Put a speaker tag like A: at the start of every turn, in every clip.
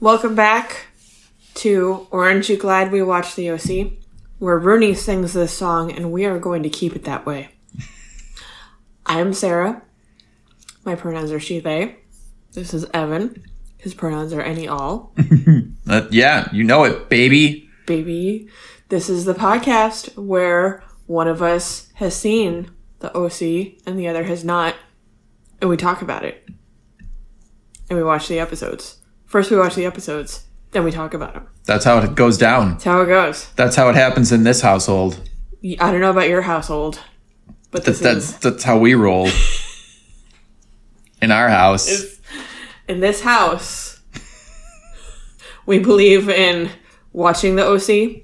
A: Welcome back to Orange You Glad We Watched the OC, where Rooney sings this song, and we are going to keep it that way. I'm Sarah. My pronouns are she, they. This is Evan. His pronouns are any, all.
B: Uh, yeah, you know it, baby.
A: Baby. This is the podcast where one of us has seen the OC and the other has not, and we talk about it. And we watch the episodes. First, we watch the episodes, then we talk about them.
B: That's how it goes down.
A: That's how it goes.
B: That's how it happens in this household.
A: I don't know about your household, but
B: that's
A: is
B: that's how we roll. In our house.
A: in this house. we believe in watching the OC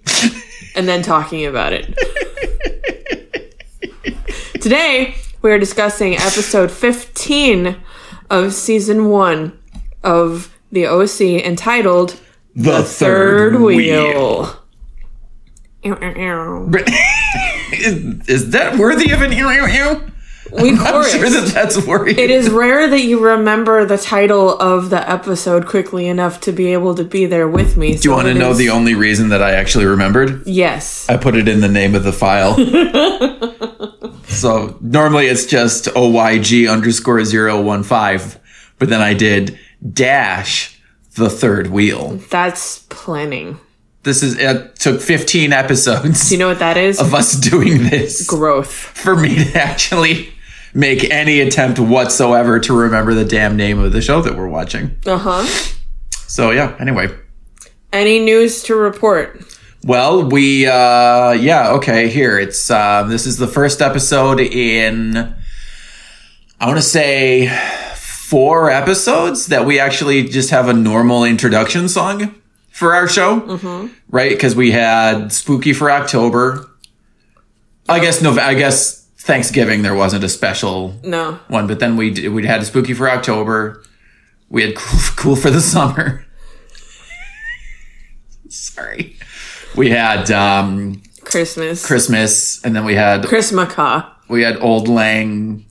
A: and then talking about it. Today, we are discussing episode 15 of season 1 of the OC entitled
B: The,
A: Third Wheel. Ew, ew, ew.
B: is, is that worthy of an ew ew ew?
A: We
B: I'm sure that that's worthy.
A: It is rare that you remember the title of the episode quickly enough to be able to be there with me.
B: Do you want to know the only reason that I actually remembered?
A: Yes.
B: I put it in the name of the file. so normally it's just OYG underscore zero one five, but then I did dash the third wheel.
A: That's planning.
B: This is it took 15 episodes
A: Do you know what that is?
B: of us doing this
A: Growth.
B: for me to actually make any attempt whatsoever to remember the damn name of the show that we're watching.
A: Uh huh.
B: So yeah, anyway.
A: Any news to report?
B: Well, we uh yeah, okay, here. It's uh this is the first episode in I want to say four episodes that we actually just have a normal introduction song for our show. Right? Cuz we had Spooky for October. I guess no I guess Thanksgiving there wasn't a special
A: No.
B: one, but then we we had Spooky for October. We had Cool, cool for the Summer. Sorry. We had um
A: Christmas.
B: Christmas, and then we had
A: Chrismukkah.
B: we had Old Lang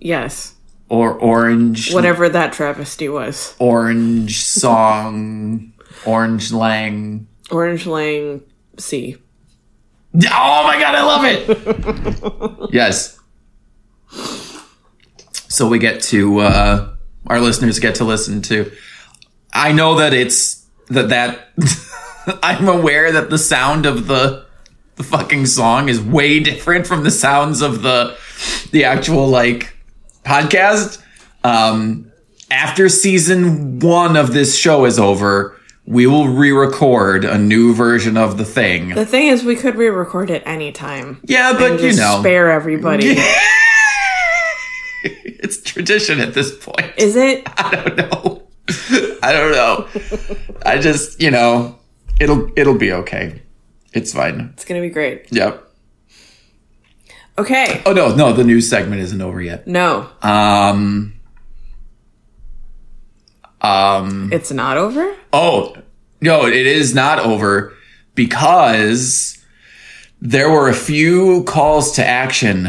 A: Yes.
B: Or Orange
A: Whatever that travesty was.
B: Orange song Orange Lang.
A: Orange Lang C.
B: Oh my god, I love it. yes. So we get to uh our listeners get to listen to I know that it's that that I'm aware that the sound of the the fucking song is way different from the sounds of the the actual like podcast. Um after season 1 of this show is over, we will re-record a new version of the thing.
A: The thing is, we could re record it anytime.
B: Yeah, but you know,
A: spare everybody.
B: it's tradition at this point.
A: Is it?
B: I don't know. I don't know. I just, you know, it'll it'll be okay. It's fine.
A: It's gonna be great.
B: Yep.
A: Okay.
B: Oh no, no, the news segment isn't over yet.
A: No,
B: Um. Um.
A: it's not over.
B: Oh no, it is not over because there were a few calls to action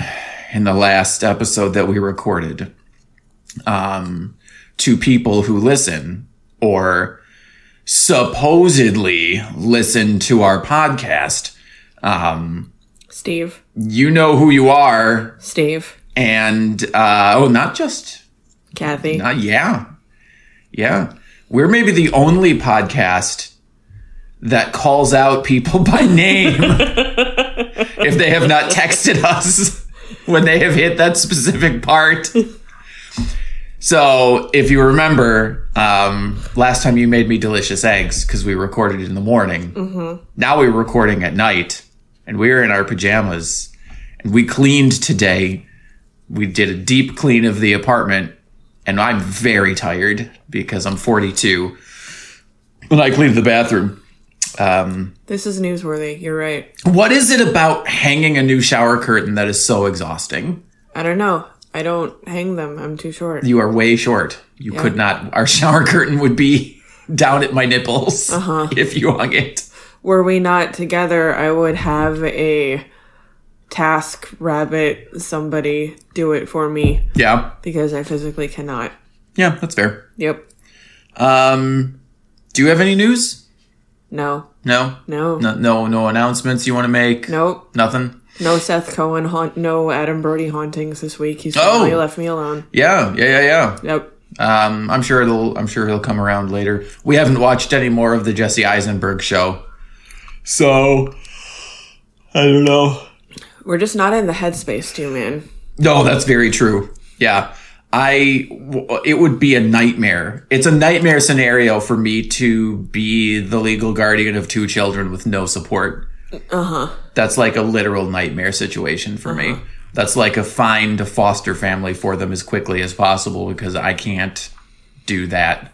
B: in the last episode that we recorded um, to people who listen or supposedly listen to our podcast. Um,
A: Steve.
B: you know who you are,
A: Steve.
B: and uh, oh, not just
A: Kathy.
B: uh, yeah. Yeah. We're maybe the only podcast that calls out people by name if they have not texted us when they have hit that specific part. So, if you remember, um, last time you made me delicious eggs because we recorded in the morning. Now we're recording at night and we're in our pajamas and we cleaned today. We did a deep clean of the apartment and I'm very tired because I'm 42. And I cleaned the bathroom. Um,
A: This is newsworthy. You're right.
B: what is it about hanging a new shower curtain that is so exhausting?
A: I don't know. I don't hang them. I'm too short.
B: You are way short. You could not. Our shower curtain would be down at my nipples if you hung it.
A: Were we not together, I would have a task rabbit somebody do it for me
B: Yeah,
A: because I physically cannot.
B: yeah, that's fair.
A: Yep.
B: Um, do you have any news?
A: No.
B: No,
A: No.
B: no, no, no announcements you want to make.
A: Nope.
B: Nothing.
A: No Seth Cohen haunt. No Adam Brody hauntings this week. He's
B: Oh.
A: finally left me alone.
B: Yeah, yeah, yeah, yeah.
A: Yep.
B: Um, I'm sure it'll. I'm sure he'll come around later. We haven't watched any more of the Jesse Eisenberg show, so I don't know.
A: We're just not in the headspace too, man.
B: No, that's very true. Yeah, I It would be a nightmare. It's a nightmare scenario for me to be the legal guardian of two children with no support. Uh huh. That's like a literal nightmare situation for me. That's like a find a foster family for them as quickly as possible because I can't do that.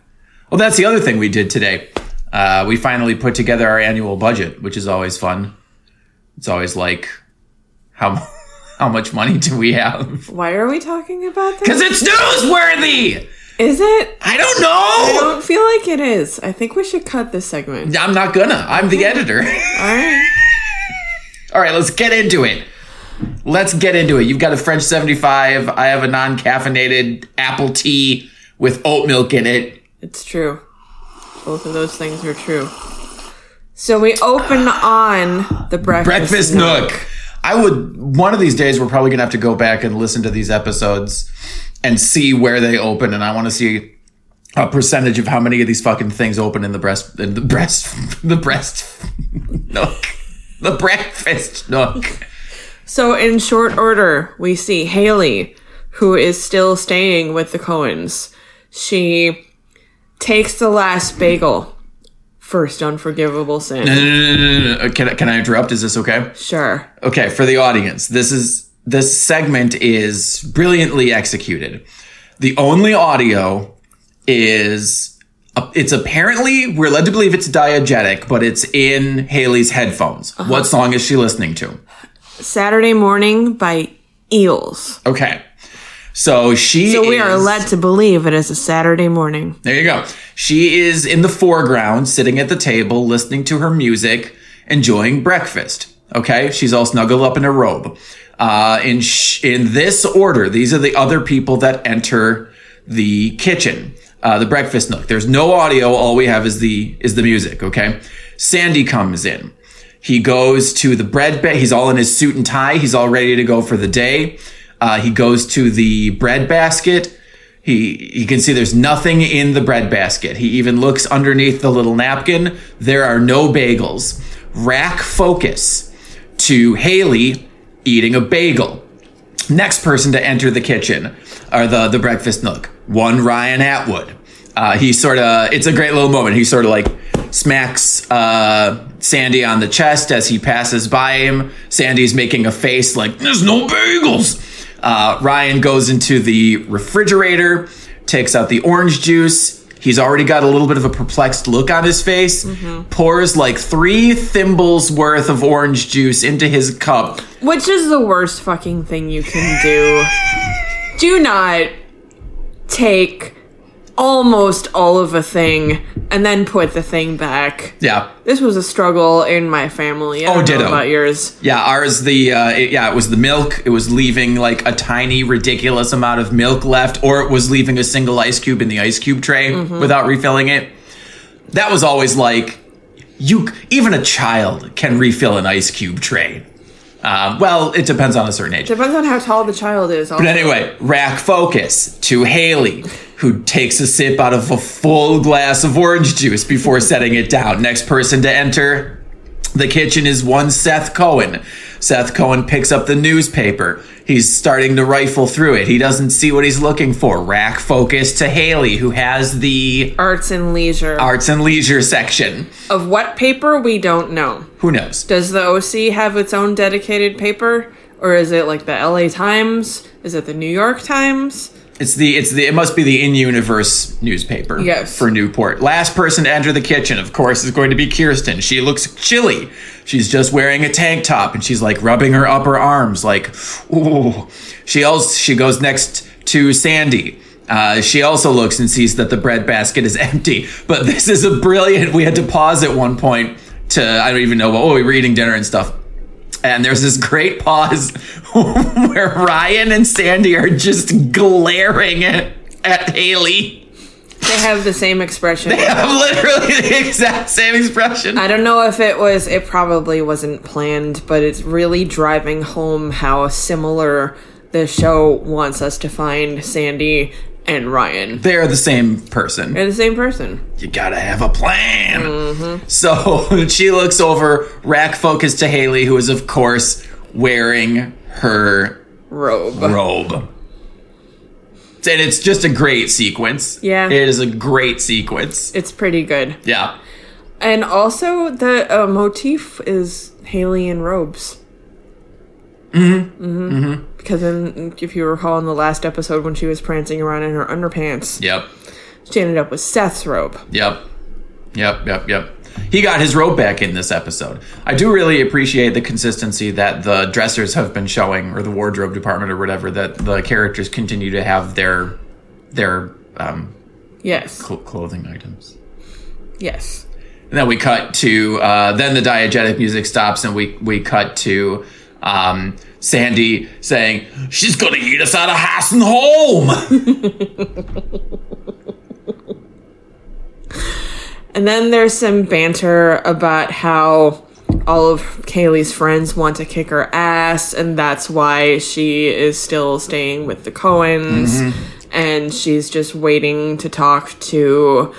B: Well, that's the other thing we did today. Uh, we finally put together our annual budget, which is always fun. It's always like, how how much money do we have?
A: Why are we talking about this?
B: Because it's newsworthy.
A: Is it?
B: I don't know.
A: I don't feel like it is. I think we should cut this segment.
B: I'm not gonna. I'm the editor.
A: All right.
B: All right, let's get into it. Let's get into it. You've got a French 75. I have a non caffeinated apple tea with oat milk in it.
A: It's true. Both of those things are true. So we open on the breakfast,
B: Breakfast Nook. I would, one of these days, we're probably gonna have to go back and listen to these episodes and see where they open. And I wanna see a percentage of how many of these fucking things open in the breast, in the breast, the breast nook. The breakfast nook.
A: So in short order, we see Haley, who is still staying with the Cohens. She takes the last bagel. First unforgivable sin.
B: No, no, no, no, no, no. Can, I- can I interrupt? Is this okay?
A: Sure.
B: Okay, for the audience, this is this segment is brilliantly executed. The only audio is it's apparently we're led to believe it's diegetic, but it's in Haley's headphones. Uh-huh. What song is she listening to?
A: Saturday morning by Eels.
B: Okay. So she
A: So we are led to believe it is a Saturday morning.
B: There you go. She is in the foreground, sitting at the table, listening to her music, enjoying breakfast. Okay, she's all snuggled up in a robe. Uh, in sh- in this order, these are the other people that enter the kitchen, uh, the breakfast nook. There's no audio. All we have is the is the music. Okay, Sandy comes in. He goes to the bread ba- He's all in his suit and tie. He's all ready to go for the day. Uh, he goes to the bread basket. He, you can see there's nothing in the bread basket. He even looks underneath the little napkin. There are no bagels. Rack focus to Haley eating a bagel. Next person to enter the kitchen or the, the breakfast nook. One Ryan Atwood. Uh, he sort of, it's a great little moment. He sort of like smacks uh, Sandy on the chest as he passes by him. Sandy's making a face like, there's no bagels. Uh, Ryan goes into the refrigerator, takes out the orange juice. He's already got a little bit of a perplexed look on his face. Pours like three thimbles worth of orange juice into his cup.
A: Which is the worst fucking thing you can do. do not take almost all of a thing and then put the thing back.
B: Yeah,
A: This was a struggle in my family. I
B: Oh, ditto.
A: about yours.
B: yeah. Ours, the uh, it- yeah, it was the milk. It was leaving like a tiny, ridiculous amount of milk left, or it was leaving a single ice cube in the ice cube tray without refilling it. That was always like you. Even a child can refill an ice cube tray. Um, well, it depends on a certain age.
A: Depends on how tall the child is.
B: But anyway, rack focus to Haley, who takes a sip out of a full glass of orange juice before setting it down. Next person to enter the kitchen is one Seth Cohen. Seth Cohen picks up the newspaper. He's starting to rifle through it. He doesn't see what he's looking for. Rack focus to Haley, who has the
A: Arts and leisure.
B: arts and leisure section.
A: of what paper, we don't know.
B: Who knows?
A: Does the OC have its own dedicated paper? Or is it like the LA Times? Is it the New York Times?
B: It's the it's the it must be the in universe newspaper
A: Yes.
B: for Newport. Last person to enter the kitchen, of course, is going to be Kirsten. She looks chilly. She's just wearing a tank top and she's like rubbing her upper arms, like ooh. She also she goes next to Sandy. Uh, she also looks and sees that the bread basket is empty. But this is a brilliant. We had to pause at one point to I don't even know. What oh, we were eating dinner and stuff and there's this great pause where Ryan and Sandy are just glaring at, at Haley.
A: They have the same expression.
B: They have literally the exact same expression.
A: I don't know if it was, it probably wasn't planned, but it's really driving home how similar the show wants us to find Sandy and Ryan.
B: They're the same person.
A: They're the same person.
B: You gotta have a plan. So she looks over, rack focus to Haley, who is, of course, wearing her
A: Robe.
B: robe. And it's just a great sequence.
A: Yeah.
B: It is a great sequence.
A: It's pretty good.
B: Yeah.
A: And also, the uh, motif is Haley in robes. Mm-hmm. Mm-hmm. Because then, if you recall in the last episode when she was prancing around in her underpants,
B: Yep.
A: she ended up with Seth's robe.
B: Yep. Yep, yep, yep. He got his robe back in this episode. I do really appreciate the consistency that the dressers have been showing, or the wardrobe department, or whatever. That the characters continue to have their their um,
A: Yes.
B: cl- clothing items.
A: Yes.
B: And then we cut to uh, then the diegetic music stops, and we we cut to um, Sandy saying she's gonna eat us out of house and home.
A: And then there's some banter about how all of Kaylee's friends want to kick her ass, and that's why she is still staying with the Cohens. And she's just waiting to talk to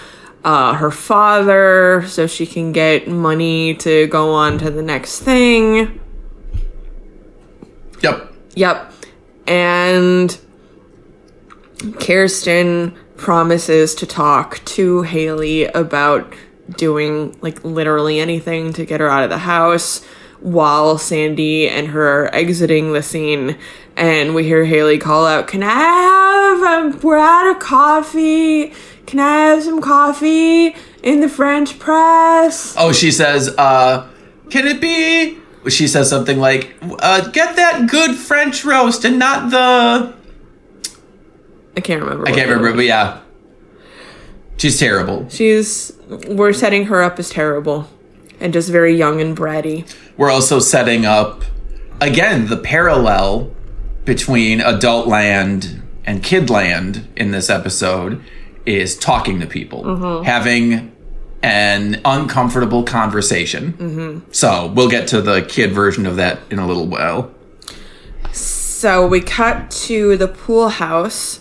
A: uh, her father so she can get money to go on to the next thing.
B: Yep.
A: Yep. And Kirsten promises to talk to Haley about doing like literally anything to get her out of the house while Sandy and her are exiting the scene and we hear Haley call out, Can I have um, we're out of coffee? Can I have some coffee in the French press?
B: Oh, she says, uh, can it be? She says something like, uh, get that good French roast and not the.
A: I can't remember.
B: I can't remember, but yeah. She's terrible.
A: She's we're setting her up as terrible and just very young and bratty.
B: We're also setting up, again, the parallel between adult land and kid land in this episode is talking to people, having an uncomfortable conversation. So we'll get to the kid version of that in a little while.
A: So we cut to the pool house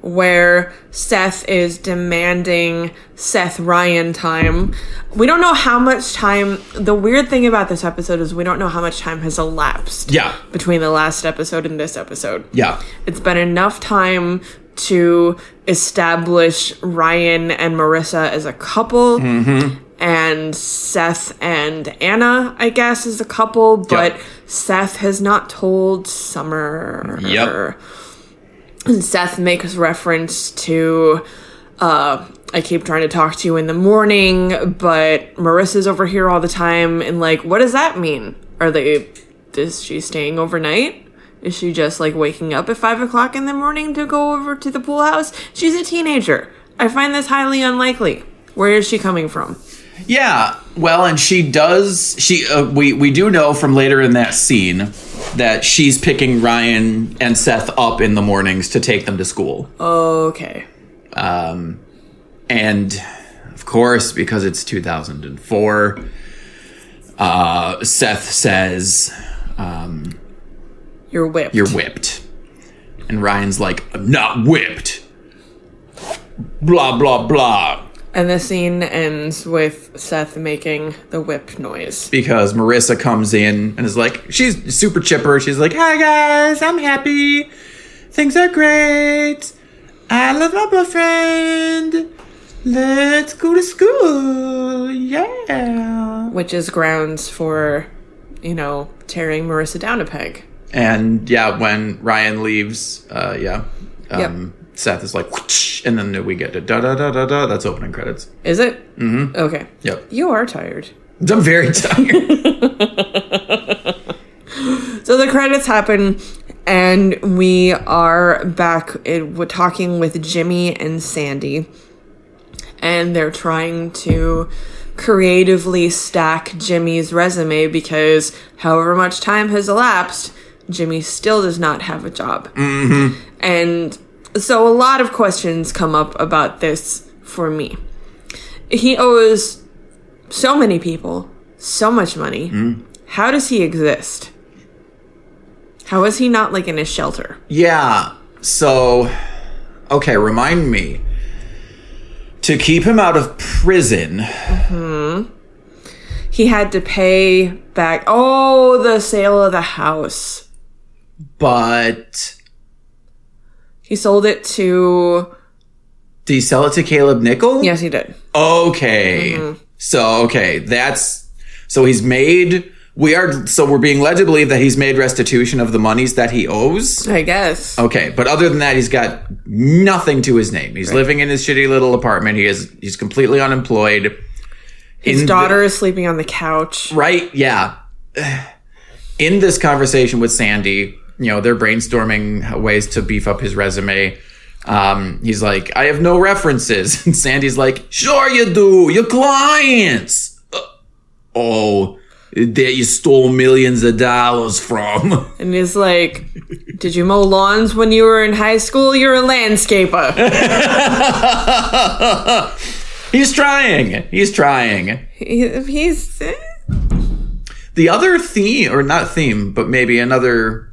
A: where Seth is demanding Seth Ryan time. We don't know how much time. The weird thing about this episode is we don't know how much time has elapsed
B: Yeah.
A: between the last episode and this episode.
B: Yeah.
A: It's been enough time to establish Ryan and Marissa as a couple. And Seth and Anna, I guess, is a couple, but
B: Yep.
A: Seth has not told Summer.
B: Yep.
A: And Seth makes reference to, uh, I keep trying to talk to you in the morning, but Marissa's over here all the time. And, like, what does that mean? Are they, is she staying overnight? Is she just like waking up at five o'clock in the morning to go over to the pool house? She's a teenager. I find this highly unlikely. Where is she coming from?
B: Yeah, well, and she does. She uh, we we do know from later in that scene that she's picking Ryan and Seth up in the mornings to take them to school.
A: Okay.
B: Um, and of course, because it's 2004, uh, Seth says, um,
A: You're whipped.
B: "You're whipped," and Ryan's like, "I'm not whipped." Blah blah blah.
A: and the scene ends with Seth making the whip noise.
B: because Marissa comes in and is like, she's super chipper. She's like, "Hi guys, I'm happy. Things are great. I love my boyfriend. Let's go to school. Yeah."
A: Which is grounds for, you know, tearing Marissa down a peg.
B: And yeah, when Ryan leaves, uh, yeah, um, Seth is like, "Whoosh," and then we get to da da da da da. That's opening credits.
A: Is it? Mm-hmm. Okay.
B: Yep.
A: You are tired.
B: I'm very tired.
A: So the credits happen, and we are back. in- We're talking with Jimmy and Sandy, and they're trying to creatively stack Jimmy's resume because however much time has elapsed, Jimmy still does not have a job. And so a lot of questions come up about this for me. He owes so many people so much money. How does he exist? How is he not like in a shelter?
B: yeah. So, okay, remind me. To keep him out of prison, Hmm.
A: He had to pay back. Oh, the sale of the house.
B: But
A: He sold it to.
B: did he sell it to Caleb Nichol?
A: Yes, he did.
B: Okay. Mm-hmm. So, okay, that's so he's made we are so we're being led to believe that he's made restitution of the monies that he owes.
A: I guess.
B: Okay, but other than that he's got nothing to his name. He's living in his shitty little apartment. He is he's completely unemployed.
A: His
B: In
A: daughter is sleeping on the couch.
B: right? Yeah. In this conversation with Sandy, you know, they're brainstorming ways to beef up his resume. Um, he's like, I have no references. And Sandy's like, sure you do. Your clients. Uh, oh, that you stole millions of dollars from.
A: And he's like, Did you mow lawns when you were in high school? You're a landscaper.
B: he's trying. He's trying.
A: He- he's. eh.
B: The other theme, or not theme, but maybe another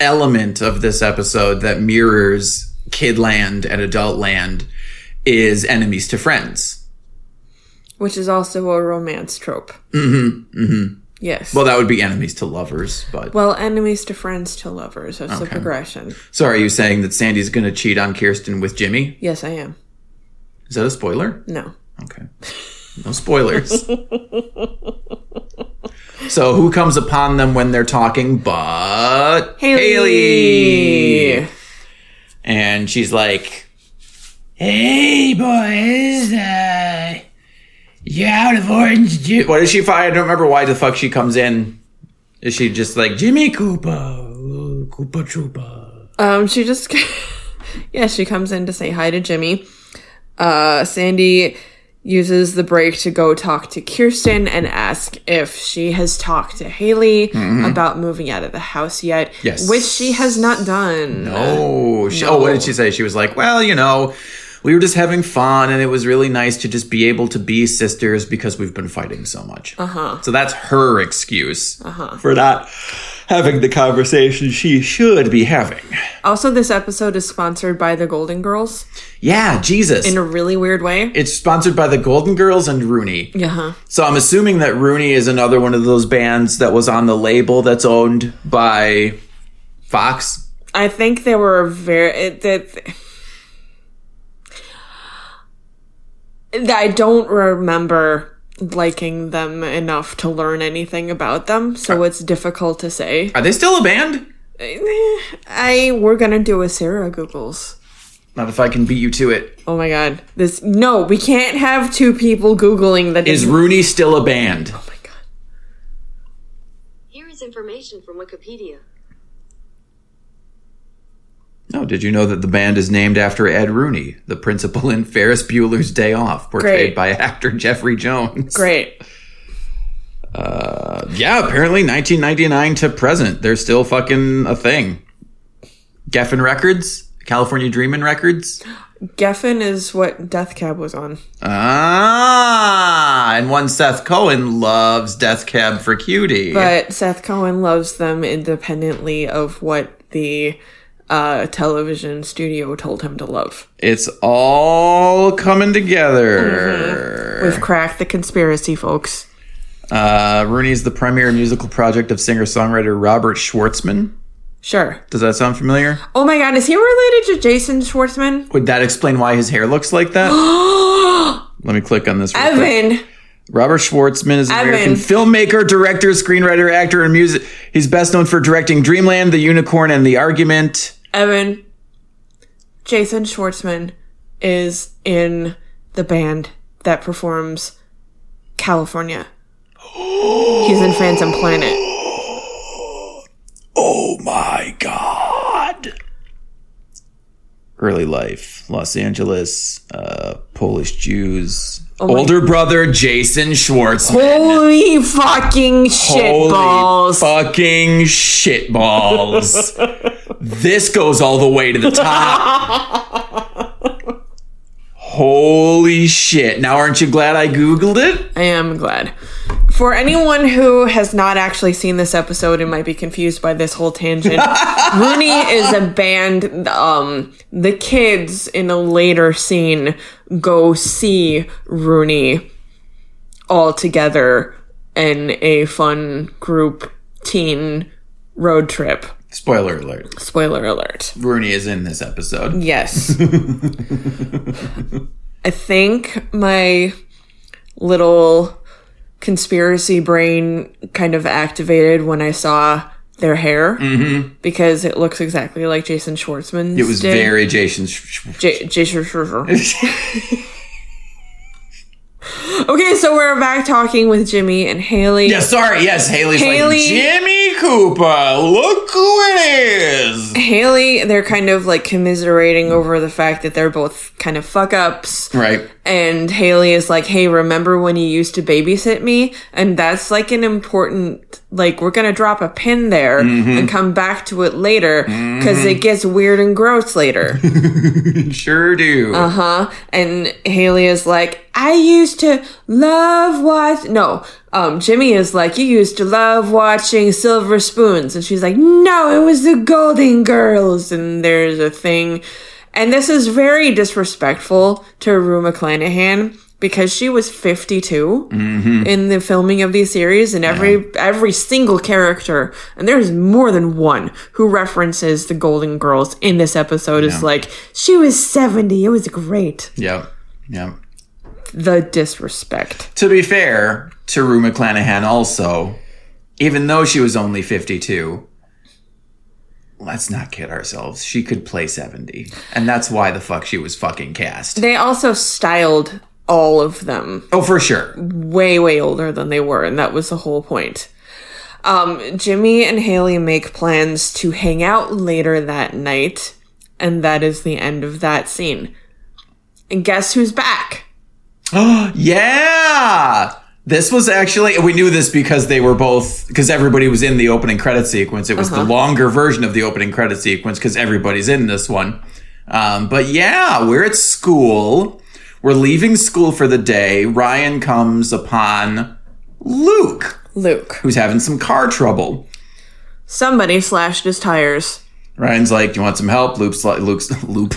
B: element of this episode that mirrors Kidland and Adultland is enemies to friends.
A: Which is also a romance trope. Mm-hmm. Mm-hmm. Yes.
B: Well, that would be enemies to lovers, but
A: Well, enemies to friends to lovers. That's the progression.
B: so are you saying that Sandy's going to cheat on Kirsten with Jimmy?
A: Yes, I am.
B: Is that a spoiler?
A: No.
B: Okay. No spoilers. so who comes upon them when they're talking but
A: Haley.
B: And she's like, Hey boys, uh you out of orange juice. What is she I don't remember why the fuck she comes in. Is she just like Jimmy Cooper? Cooper Trooper.
A: Um, she just, yeah, she comes in to say hi to Jimmy. Uh, Sandy uses the break to go talk to Kirsten and ask if she has talked to Haley mm-hmm. about moving out of the house yet.
B: Yes.
A: Which she has not done.
B: Oh, she, oh, what did she say? She was like, well, you know, we were just having fun and it was really nice to just be able to be sisters because we've been fighting so much. Uh-huh. So that's her excuse for not having the conversation she should be having.
A: Also, this episode is sponsored by the Golden Girls
B: Yeah, Jesus.
A: in a really weird way.
B: it's sponsored by the Golden Girls and Rooney.
A: Yeah.
B: So I'm assuming that Rooney is another one of those bands that was on the label that's owned by Fox.
A: I think they were very. That I don't remember liking them enough to learn anything about them, so it's difficult to say.
B: Are they still a band?
A: Eh, I we're gonna do a Sarah Googles.
B: Not if I can beat you to it.
A: Oh my god, this no, we can't have two people googling that
B: Is Rooney still a band?
A: Oh my god.
C: Here is information from Wikipedia.
B: No, did you know that the band is named after Ed Rooney, the principal in Ferris Bueller's Day Off, portrayed
A: Great.
B: by actor Jeffrey Jones?
A: Great.
B: Yeah, apparently 1999 to present, they're still fucking a thing. Geffen Records, California Dreamin' Records.
A: Geffen is what Death Cab was on.
B: Ah, and one Seth Cohen loves Death Cab for Cutie.
A: But Seth Cohen loves them independently of what the uh, television studio told him to love.
B: it's all coming together.
A: We've cracked the conspiracy, folks.
B: Uh, Rooney's the premier musical project of singer-songwriter Robert Schwartzman.
A: Sure.
B: Does that sound familiar?
A: Oh my god, is he related to Jason Schwartzman?
B: Would that explain why his hair looks like that? Let me click on this. real quick.
A: Evan!
B: Robert Schwartzman is an
A: Evan.
B: American filmmaker, director, screenwriter, actor, and music. He's best known for directing Dreamland, The Unicorn, and The Argument.
A: Evan. Jason Schwartzman is in the band that performs California. He's in Phantom Planet.
B: Oh my god. Early life, Los Angeles, uh, Polish Jews.
A: Oh
B: Older brother Jason Schwartzman.
A: Holy fucking shit
B: Holy
A: balls.
B: fucking shitballs. this goes all the way to the top. Holy shit. Now, aren't you glad I Googled it?
A: I am glad. For anyone who has not actually seen this episode and might be confused by this whole tangent, Rooney is a band. Um, the kids in a later scene go see Rooney all together in a fun group teen road trip.
B: Spoiler alert.
A: Spoiler alert.
B: Rooney is in this episode.
A: Yes. I think my little conspiracy brain kind of activated when I saw their hair mm-hmm. because it looks exactly like Jason Schwartzman's.
B: It was
A: did.
B: very Jason.
A: J- Jason Schwartzman. okay, so we're back talking with Jimmy and Haley.
B: yeah, sorry. Yes, Haley's
A: Haley-
B: like Jimmy Cooper. Look who it is.
A: Haley, they're kind of like commiserating over the fact that they're both kind of fuck ups.
B: Right.
A: And Haley is like, hey, remember when you used to babysit me? And that's like an important, like, we're gonna drop a pin there and come back to it later because it gets weird and gross later.
B: Sure do.
A: uh huh. And Haley is like, I used to love watch. No, um, Jimmy is like, you used to love watching Silver Spoons. And she's like, no, it was the Golden Girls. And there's a thing. And this is very disrespectful to Rue McClanahan because she was 52 mm-hmm. in the filming of these series and every every single character and there's more than one who references the golden girls in this episode. Is like she was 70 it was great.
B: Yep. Yep.
A: the disrespect.
B: To be fair to Rue McClanahan, also, even though she was only 52, let's not kid ourselves. She could play 70. And that's why the fuck she was fucking cast.
A: they also styled all of them
B: Oh, for sure.
A: way way older than they were and that was the whole point um, jimmy and haley make plans to hang out later that night and that is the end of that scene and guess who's back Oh,
B: Yeah! This was actually, we knew this because they were both, because everybody was in the opening credit sequence. It was the longer version of the opening credit sequence because everybody's in this one. Um, but yeah, we're at school. We're leaving school for the day. Ryan comes upon Luke,
A: luke
B: who's having some car trouble.
A: somebody slashed his tires
B: Ryan's like, "Do you want some help?" Luke's like, "Luke's Loop."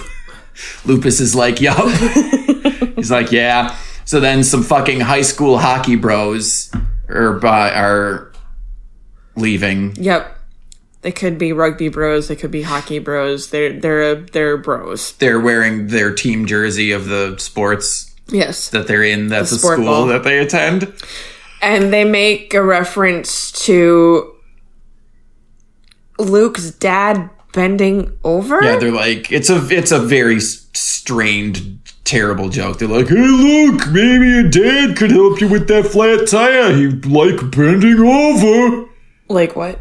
B: Lupus is like, "Yup." He's like, "Yeah." So then some fucking high school hockey bros are by, are leaving.
A: yep they could be rugby bros they could be hockey bros they're they're they're bros
B: They're wearing their team jersey of the sports
A: yes
B: that they're in. That's the,
A: sport
B: school
A: ball.
B: that they attend.
A: and they make a reference to Luke's dad bending over.
B: Yeah, they're like, it's a it's a very strained, terrible joke. They're like, "Hey, Luke, maybe your dad could help you with that flat tire. He'd like bending over."
A: like what?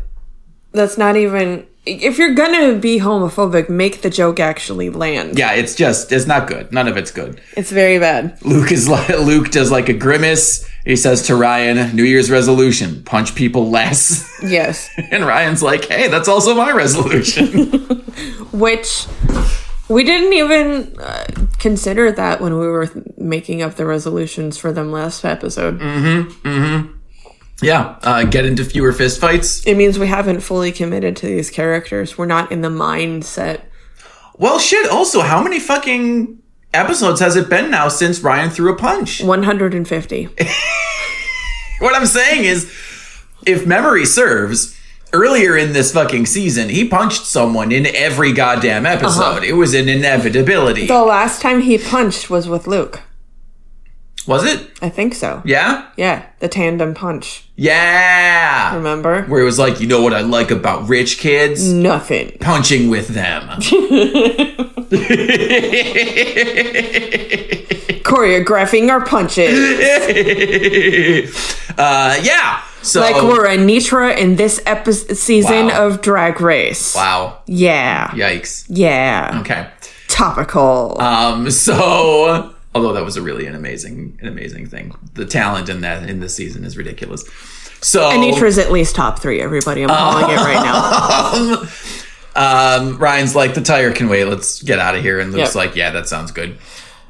A: That's not even. If you're gonna be homophobic, make the joke actually land.
B: Yeah, it's just it's not good. None of it's good.
A: It's very bad.
B: Luke is like Luke does like a grimace. He says to Ryan, "New Year's resolution: punch people less."
A: Yes.
B: and Ryan's like, "Hey, that's also my resolution."
A: Which we didn't even uh, consider that when we were th- making up the resolutions for them last episode. Mm-hmm. Mm-hmm.
B: Yeah, uh, get into fewer fist fights.
A: It means we haven't fully committed to these characters. We're not in the mindset.
B: Well, shit. Also, how many fucking episodes has it been now since Ryan threw a punch?
A: 150.
B: What I'm saying is, if memory serves, earlier in this fucking season, he punched someone in every goddamn episode. Uh-huh. It was an inevitability.
A: the last time he punched was with Luke.
B: Was it?
A: I think so.
B: Yeah?
A: Yeah, the tandem punch.
B: Yeah.
A: Remember?
B: Where it was like, you know what I like about rich kids?
A: Nothing.
B: Punching with them.
A: Choreographing our punches.
B: uh, yeah. So
A: Like we're Anetra in this epi- season
B: Wow.
A: of Drag Race.
B: wow.
A: Yeah.
B: Yikes.
A: Yeah.
B: Okay.
A: Topical.
B: Um, so although that was a really an amazing, an amazing thing. The talent in that in this season is ridiculous. So
A: Anetra's at least top three, everybody. I'm calling it right now.
B: um, Ryan's like the tire can wait. Let's get out of here. And Luke's
A: Yep.
B: like, yeah, that sounds good.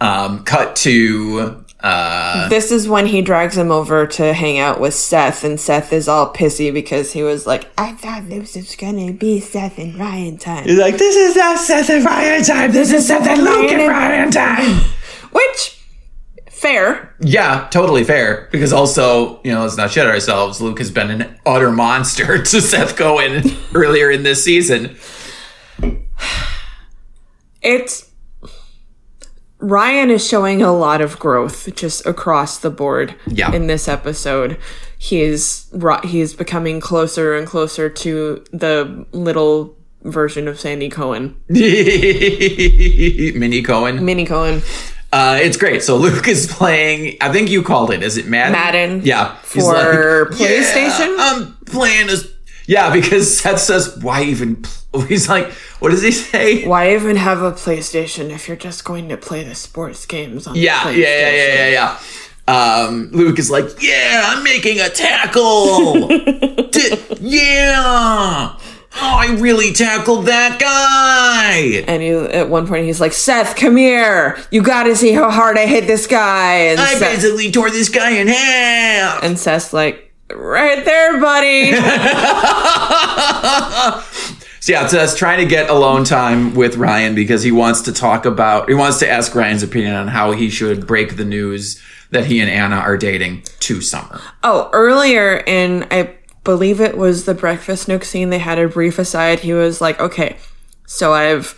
B: Um, cut to uh,
A: This is when he drags him over to hang out with Seth, and Seth is all pissy because he was like, I thought this was gonna be Seth and Ryan time.
B: he's like, this is not Seth and Ryan time. This is Seth and Luke and Ryan time.
A: Which, fair.
B: Yeah, totally fair. Because also, you know, let's not shit ourselves. Luke has been an utter monster to Seth Cohen earlier in this season.
A: It's. Ryan is showing a lot of growth just across the board
B: Yeah.
A: in this episode. He's he's becoming closer and closer to the little version of Sandy Cohen,
B: Minnie Cohen.
A: Mini Cohen.
B: Uh, it's great. So Luke is playing. I think you called it. Is it Madden?
A: Madden.
B: Yeah.
A: For PlayStation?
B: Yeah, I'm playing as. Yeah, because Seth says, "Why even?" Pl-? He's like, "What does he say?"
A: Why even have a PlayStation if you're just going to play the sports games on
B: Yeah,
A: the
B: yeah,
A: PlayStation?
B: yeah, yeah, yeah, yeah. Um, Luke is like, "Yeah, I'm making a tackle. D- yeah." Oh, I really tackled that guy.
A: And he, at one point, he's like, "Seth, come here. You got to see how hard I hit this guy." And,
B: I
A: Seth,
B: basically tore this guy in half.
A: and Seth's like, "Right there, buddy."
B: So yeah, so that's trying to get alone time with Ryan because he wants to talk about, he wants to ask Ryan's opinion on how he should break the news that he and Anna are dating to Summer.
A: oh, earlier in I believe it was the breakfast nook scene, they had a brief aside. He was like, "Okay, so I've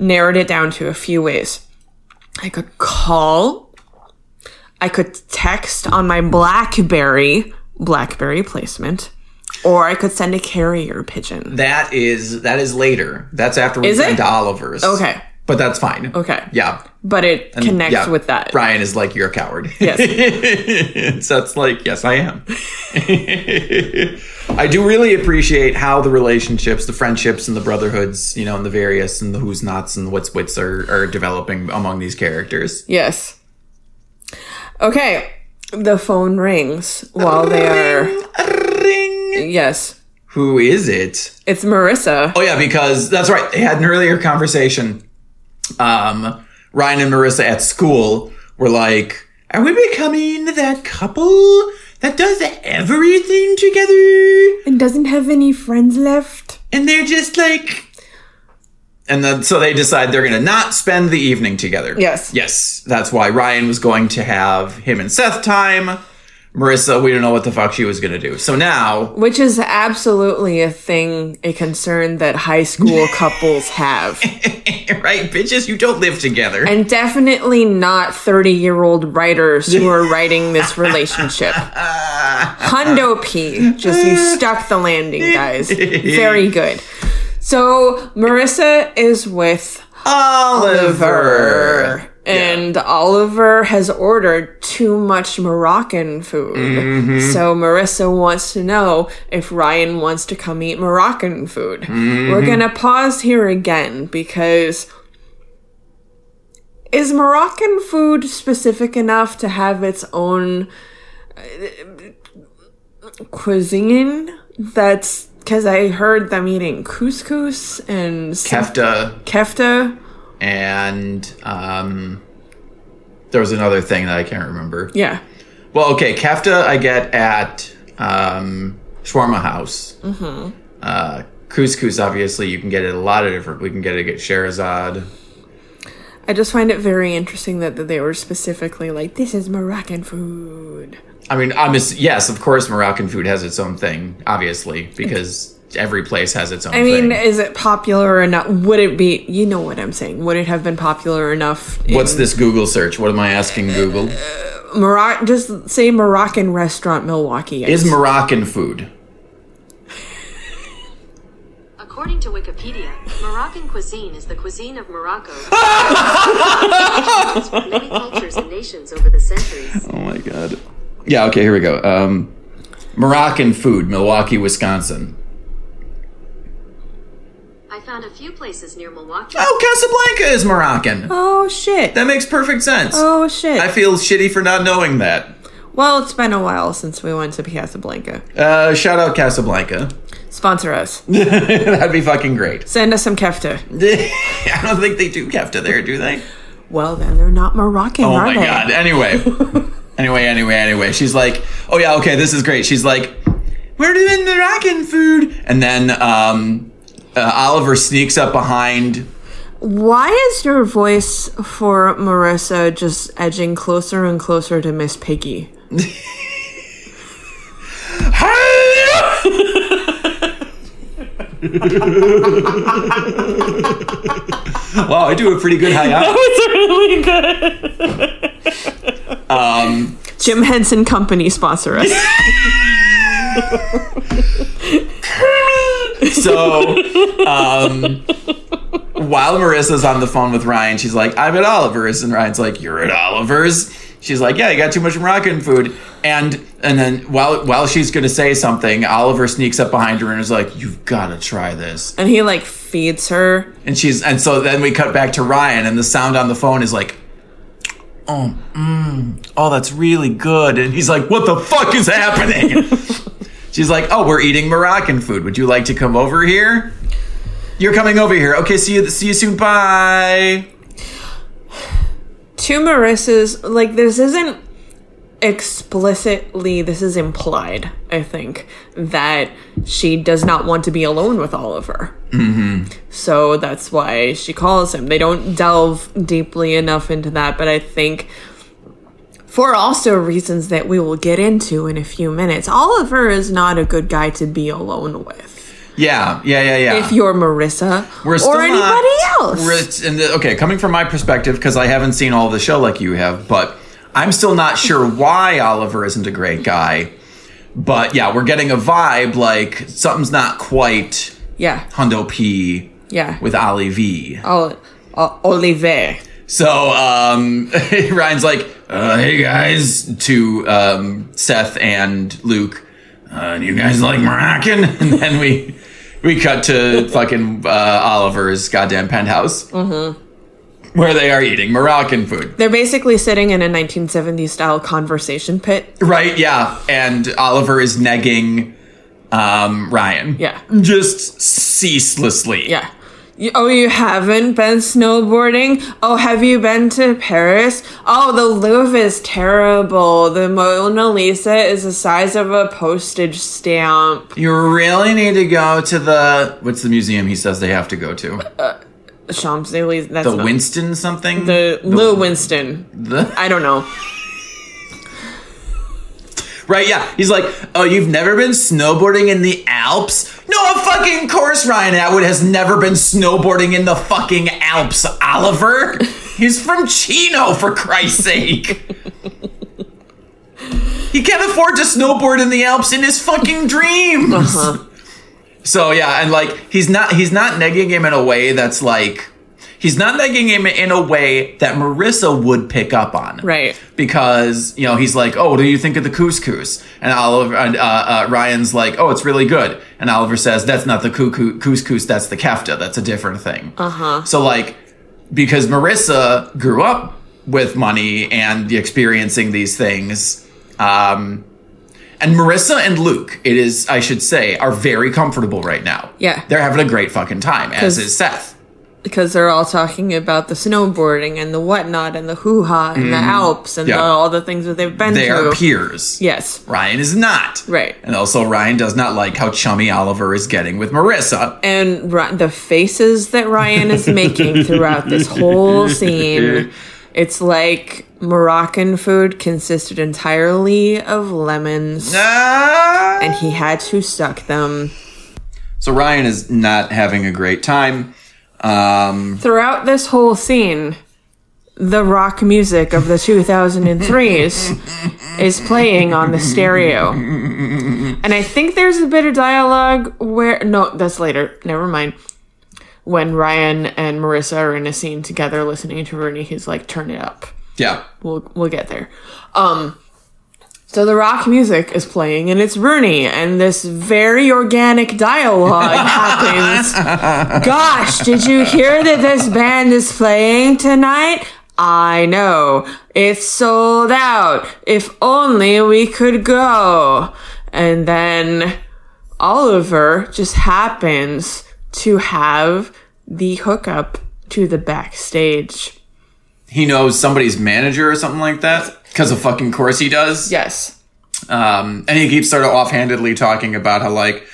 A: narrowed it down to a few ways. I could call." I could text on my Blackberry, Blackberry placement, or I could send a carrier pigeon.
B: That is that is later. That's after we
A: Is
B: to Oliver's.
A: Okay.
B: But that's fine.
A: Okay.
B: yeah.
A: But it connects
B: yeah.
A: with that.
B: Brian is like, you're a coward.
A: Yes.
B: so it's like, yes, I am. I do really appreciate how the relationships, the friendships, and the brotherhoods, you know, and the various and the who's nots and the what's wits are, are developing among these characters.
A: Yes. Okay. The phone rings while they are.
B: Ring.
A: Yes.
B: Who is it?
A: It's Marissa.
B: Oh yeah, because that's right. They had an earlier conversation. Um, Ryan and Marissa at school were like, "Are we becoming that couple that does everything together?"
A: And doesn't have any friends left.
B: And they're just like, and then so they decide they're gonna not spend the evening together.
A: Yes.
B: yes. That's why Ryan was going to have him and Seth time. Marissa, we don't know what the fuck she was gonna do. So now
A: Which is absolutely a thing, a concern that high school couples have.
B: right, bitches, you don't live together.
A: And definitely not 30 year old writers who are writing this relationship. Hundo P. Just you stuck the landing, guys. Very good. So Marissa is with
B: Oliver.
A: And Oliver has ordered too much Moroccan food.
B: Mm-hmm.
A: So Marissa wants to know if Ryan wants to come eat Moroccan food.
B: Mm-hmm.
A: We're going to pause here again because is Moroccan food specific enough to have its own uh, cuisine? That's because I heard them eating couscous and
B: Kefta
A: kefta.
B: And um, there was another thing that I can't remember.
A: Yeah.
B: Well, okay, kefta I get at um, Shawarma House. Mm-hmm. Uh, couscous, obviously, you can get it a lot of different. We can get it at Sherazade.
A: I just find it very interesting that, that they were specifically like, this is Moroccan food.
B: I mean, I'm yes, of course, Moroccan food has its own thing, obviously, because every place has its own.
A: I mean,
B: thing.
A: is it popular enough? Would it be, you know what I'm saying, would it have been popular enough? in
B: what's this Google search? What am I asking Google?
A: Moroc- just say Moroccan restaurant Milwaukee.
B: Is Moroccan food?
C: According to Wikipedia, Moroccan cuisine is the cuisine of Morocco. from many cultures and nations over the centuries.
B: Oh my god. Yeah, okay, here we go. Um, Moroccan food, Milwaukee, Wisconsin.
C: I found a few places near Milwaukee.
B: Oh, Casablanca is Moroccan.
A: Oh shit.
B: That makes perfect sense.
A: Oh shit.
B: I feel shitty for not knowing that.
A: well, it's been a while since we went to Casablanca.
B: Uh, shout out Casablanca.
A: Sponsor us.
B: That'd be fucking great.
A: Send us some kefta.
B: I don't think they do kefta there, do they?
A: Well, then they're not Moroccan,
B: Oh
A: are
B: my
A: they?
B: god. Anyway. anyway, anyway, anyway. She's like, oh yeah, okay, this is great. She's like, we're doing Moroccan food. And then um, uh, Oliver sneaks up behind.
A: Why is your voice for Marissa just edging closer and closer to Miss Piggy?
B: wow, I do a pretty good high out.
A: was really good.
B: Um,
A: Jim Henson Company sponsor us.
B: so, um, while Marissa's on the phone with Ryan, she's like, I'm at Oliver's. And Ryan's like, You're at Oliver's? She's like, Yeah, you got too much Moroccan food. And and then while while she's gonna say something, Oliver sneaks up behind her and is like, You've gotta try this.
A: and he like feeds her.
B: And she's and so then we cut back to Ryan and the sound on the phone is like Oh, mm, oh, that's really good. And he's like, What the fuck is happening? she's like, Oh, we're eating Moroccan food. Would you like to come over here? You're coming over here. Okay, see you see you soon. Bye.
A: To Marissa's, like, this isn't explicitly, this is implied, I think, that she does not want to be alone with Oliver. Mm-hmm. So that's why she calls him. They don't delve deeply enough into that, but I think for also reasons that we will get into in a few minutes, Oliver is not a good guy to be alone with.
B: Yeah, yeah, yeah, yeah.
A: If you're Marissa
B: We're
A: or anybody
B: not-
A: else.
B: The- okay, coming from my perspective, because I haven't seen all the show like you have, but I'm still not sure why Oliver isn't a great guy. But yeah, we're getting a vibe like something's not quite
A: yeah,
B: Hundo P
A: yeah.
B: with Ali V.
A: Ol- Ol- Oliver.
B: So um, Ryan's like, uh, "Hey guys," to um, Seth and Luke. Uh, "Do you guys like Moroccan?" And then we we cut to fucking uh, Oliver's goddamn penthouse, where they are eating Moroccan food.
A: They're basically sitting in a 1970s style conversation pit.
B: Right? Yeah. And Oliver is negging um, Ryan.
A: Yeah.
B: Just ceaselessly.
A: Yeah. Oh, you haven't been snowboarding? Oh, have you been to Paris? Oh, the Louvre is terrible. The Mona Lisa is the size of a postage stamp.
B: You really need to go to the what's the museum he says they have to go to?
A: Uh, uh, Champs Elysees. That's
B: The Winston something?
A: The Lou Winston.
B: the
A: I don't know.
B: Right, yeah. He's like, oh, you've never been snowboarding in the Alps? No, of fucking course Ryan Atwood has never been snowboarding in the fucking Alps, Oliver. He's from Chino, for Christ's sake. He can't afford to snowboard in the Alps in his fucking dreams. Uh-huh. So yeah, and like he's not he's not negging him in a way that's like he's not nagging him in a way that Marissa would pick up on
A: Right.
B: because you know he's like, "Oh, what do you think of the couscous?" And Oliver and uh, uh, Ryan's like, "Oh, it's really good." And Oliver says, "That's not the cou- cou- couscous. That's the kefta. That's a different thing." Uh huh. So like, because Marissa grew up with money and experiencing these things, um, and Marissa and Luke, it is I should say, are very comfortable right now.
A: Yeah.
B: they're having a great fucking time, as is Seth.
A: Because they're all talking about the snowboarding and the whatnot and the hoo ha and the Alps and.
B: Yeah.
A: the, all the things that they've been
B: They
A: through.
B: are peers.
A: Yes.
B: Ryan is not.
A: Right.
B: And also, Ryan does not like how chummy Oliver is getting with Marissa.
A: and the faces that Ryan is making throughout this whole scene, it's like Moroccan food consisted entirely of lemons,
B: Ah!
A: and he had to suck them.
B: So Ryan is not having a great time. Um,
A: Throughout this whole scene, the rock music of the 2003s is playing on the stereo. And I think there's a bit of dialogue where no, that's later. Never mind. When Ryan and Marissa are in a scene together listening to Rooney, he's like, "Turn it up."
B: Yeah.
A: We'll we'll get there. Um so the rock music is playing and it's Rooney and this very organic dialogue happens. Gosh, did you hear that this band is playing tonight? I know. It's sold out. If only we could go. And then Oliver just happens to have the hookup to the backstage.
B: He knows somebody's manager or something like that. Because of fucking course he does.
A: Yes.
B: Um, and he keeps sort of offhandedly talking about how like,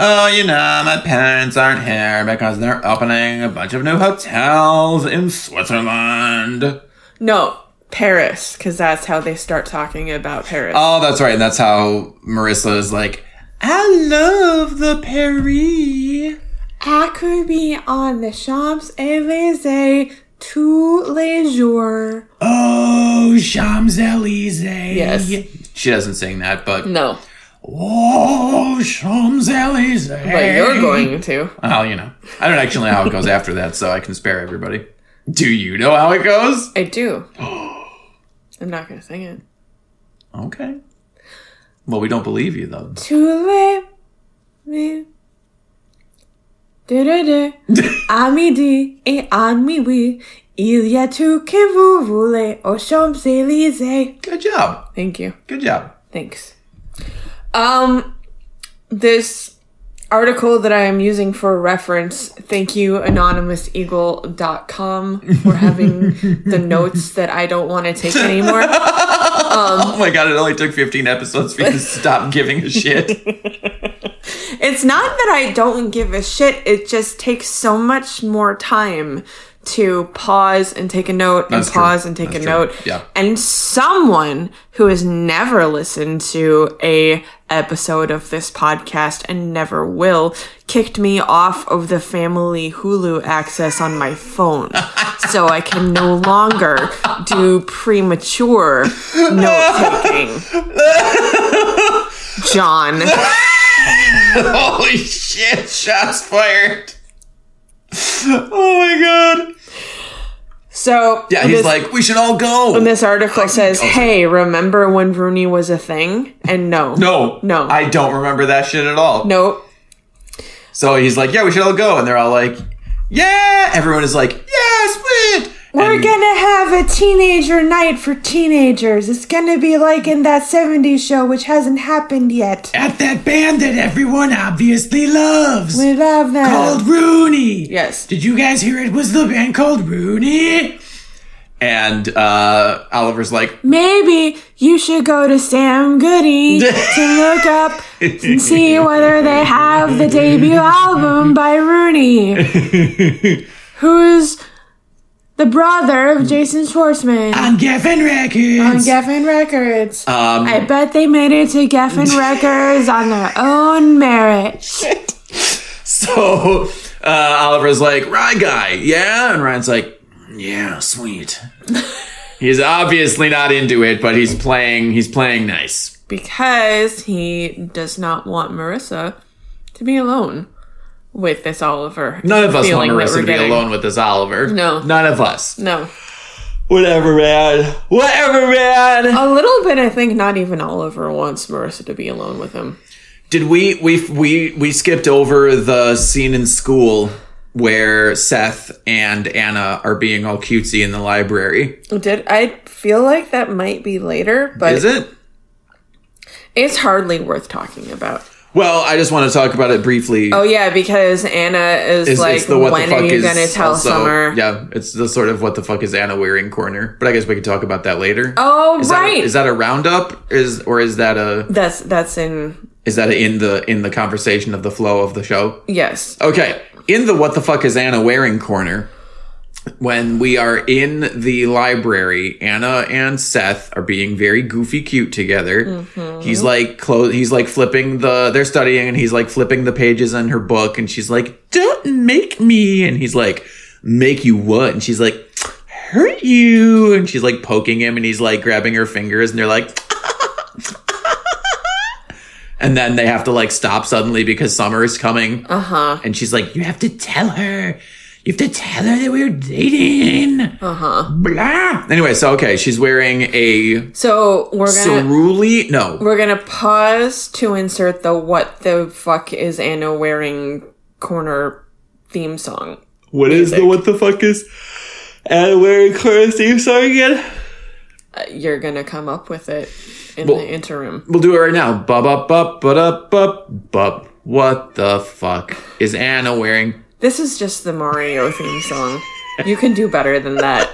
B: oh, you know, my parents aren't here because they're opening a bunch of new hotels in Switzerland.
A: No, Paris, because that's how they start talking about Paris.
B: Oh, that's right. And that's how Marissa is like, I love the Paris.
A: I could be on the Champs Elysees tous les jours.
B: Oh, Champs Elysees.
A: Yes.
B: She doesn't sing that, but
A: No,
B: oh, Champs Elysees.
A: but you're going to.
B: Well, you know, I don't actually know how it goes after that, so I can spare everybody. Do you know how it goes?
A: I do. I'm not going to sing it.
B: Okay. Well, we don't believe you though.
A: Tous les de de de à midi et minuit il y a tout que vous voulez aux Champs Elysees.
B: Good job.
A: Thank you.
B: Good job.
A: Thanks. Um, this article that I am using for reference, thank you, anonymouseagle.com, for having the notes that I don't want to take anymore.
B: Um, oh my god, it only took 15 episodes for you to stop giving a shit.
A: It's not that I don't give a shit, it just takes so much more time to pause and take a note and
B: That's true.
A: pause and take
B: That's
A: a
B: true.
A: note.
B: Yeah.
A: And someone who has never listened to a episode of this podcast and never will kicked me off of the family Hulu access on my phone. so I can no longer do premature note taking. John.
B: Holy shit, shots fired. Oh my god.
A: So
B: Yeah, he's
A: this-
B: like, we should all go.
A: And this article says, "Hey, remember when Rooney was a thing?" And no,
B: no,
A: no,
B: I don't remember that shit at all.
A: nope.
B: So he's like, yeah, we should all go. And they're all like, yeah. Everyone is like, yeah, sweet.
A: We're
B: And-
A: gonna have a teenager night for teenagers. It's gonna be like in that '70s show, which hasn't happened yet.
B: At that band that everyone obviously loves.
A: We love that.
B: called Rooney.
A: Yes.
B: Did you guys hear it was the band called Rooney? And uh, Oliver's like,
A: Maybe you should go to Sam Goody to look up and see whether they have the debut album by Rooney, who's the brother of Jason Schwartzman.
B: on Geffen Records.
A: on Geffen Records.
B: um,
A: I bet they made it to Geffen Records on their own merit.
B: so uh, Oliver's like, Rye guy, yeah? And Ryan's like, yeah, sweet. he's obviously not into it, but he's playing. He's playing nice.
A: Because he does not want Marissa to be alone with this Oliver.
B: None of us want Marissa to be alone with this Oliver.
A: No.
B: none of us.
A: No.
B: Whatever, man. Whatever, man.
A: A little bit, I think, not even Oliver wants Marissa to be alone with him.
B: Did we we we we skipped over the scene in school where Seth and Anna are being all cutesy in the library?
A: Did I feel like that might be later, but
B: Is it?
A: it's hardly worth talking about.
B: Well, I just want to talk about it briefly.
A: Oh yeah, because Anna is
B: Is-
A: like,
B: the what
A: when
B: the fuck
A: are you gonna tell
B: also-
A: Summer?
B: Yeah, it's the sort of what the fuck is Anna wearing corner. But I guess we could talk about that later.
A: Oh
B: is
A: right,
B: That a, is that a roundup? Is or is that a
A: that's that's in
B: is that in the in the conversation of the flow of the show?
A: yes.
B: Okay, in the what the fuck is Anna wearing corner, when we are in the library, Anna and Seth are being very goofy cute together. He's like close. He's like flipping the. They're studying, and he's like flipping the pages on her book, and she's like, "Don't make me," and he's like, "Make you what?" And she's like, hurt you. And she's like poking him and he's like grabbing her fingers and they're like, and then they have to like stop suddenly because summer is coming.
A: Uh huh.
B: And she's like, you have to tell her. You have to tell her that we're dating.
A: Uh huh.
B: Blah. Anyway, so okay, she's wearing a
A: So we're gonna
B: cerulli. No,
A: we're gonna pause to insert the "What the fuck is Anna wearing?" corner theme song.
B: what is the what the fuck is? And wearing chorus theme song again.
A: Uh, you're gonna come up with it in
B: Well-
A: the interim.
B: We'll do it right now. Bub up bub but up bub bub. What the fuck is Anna wearing?
A: This is just the Mario theme song. You can do better than that.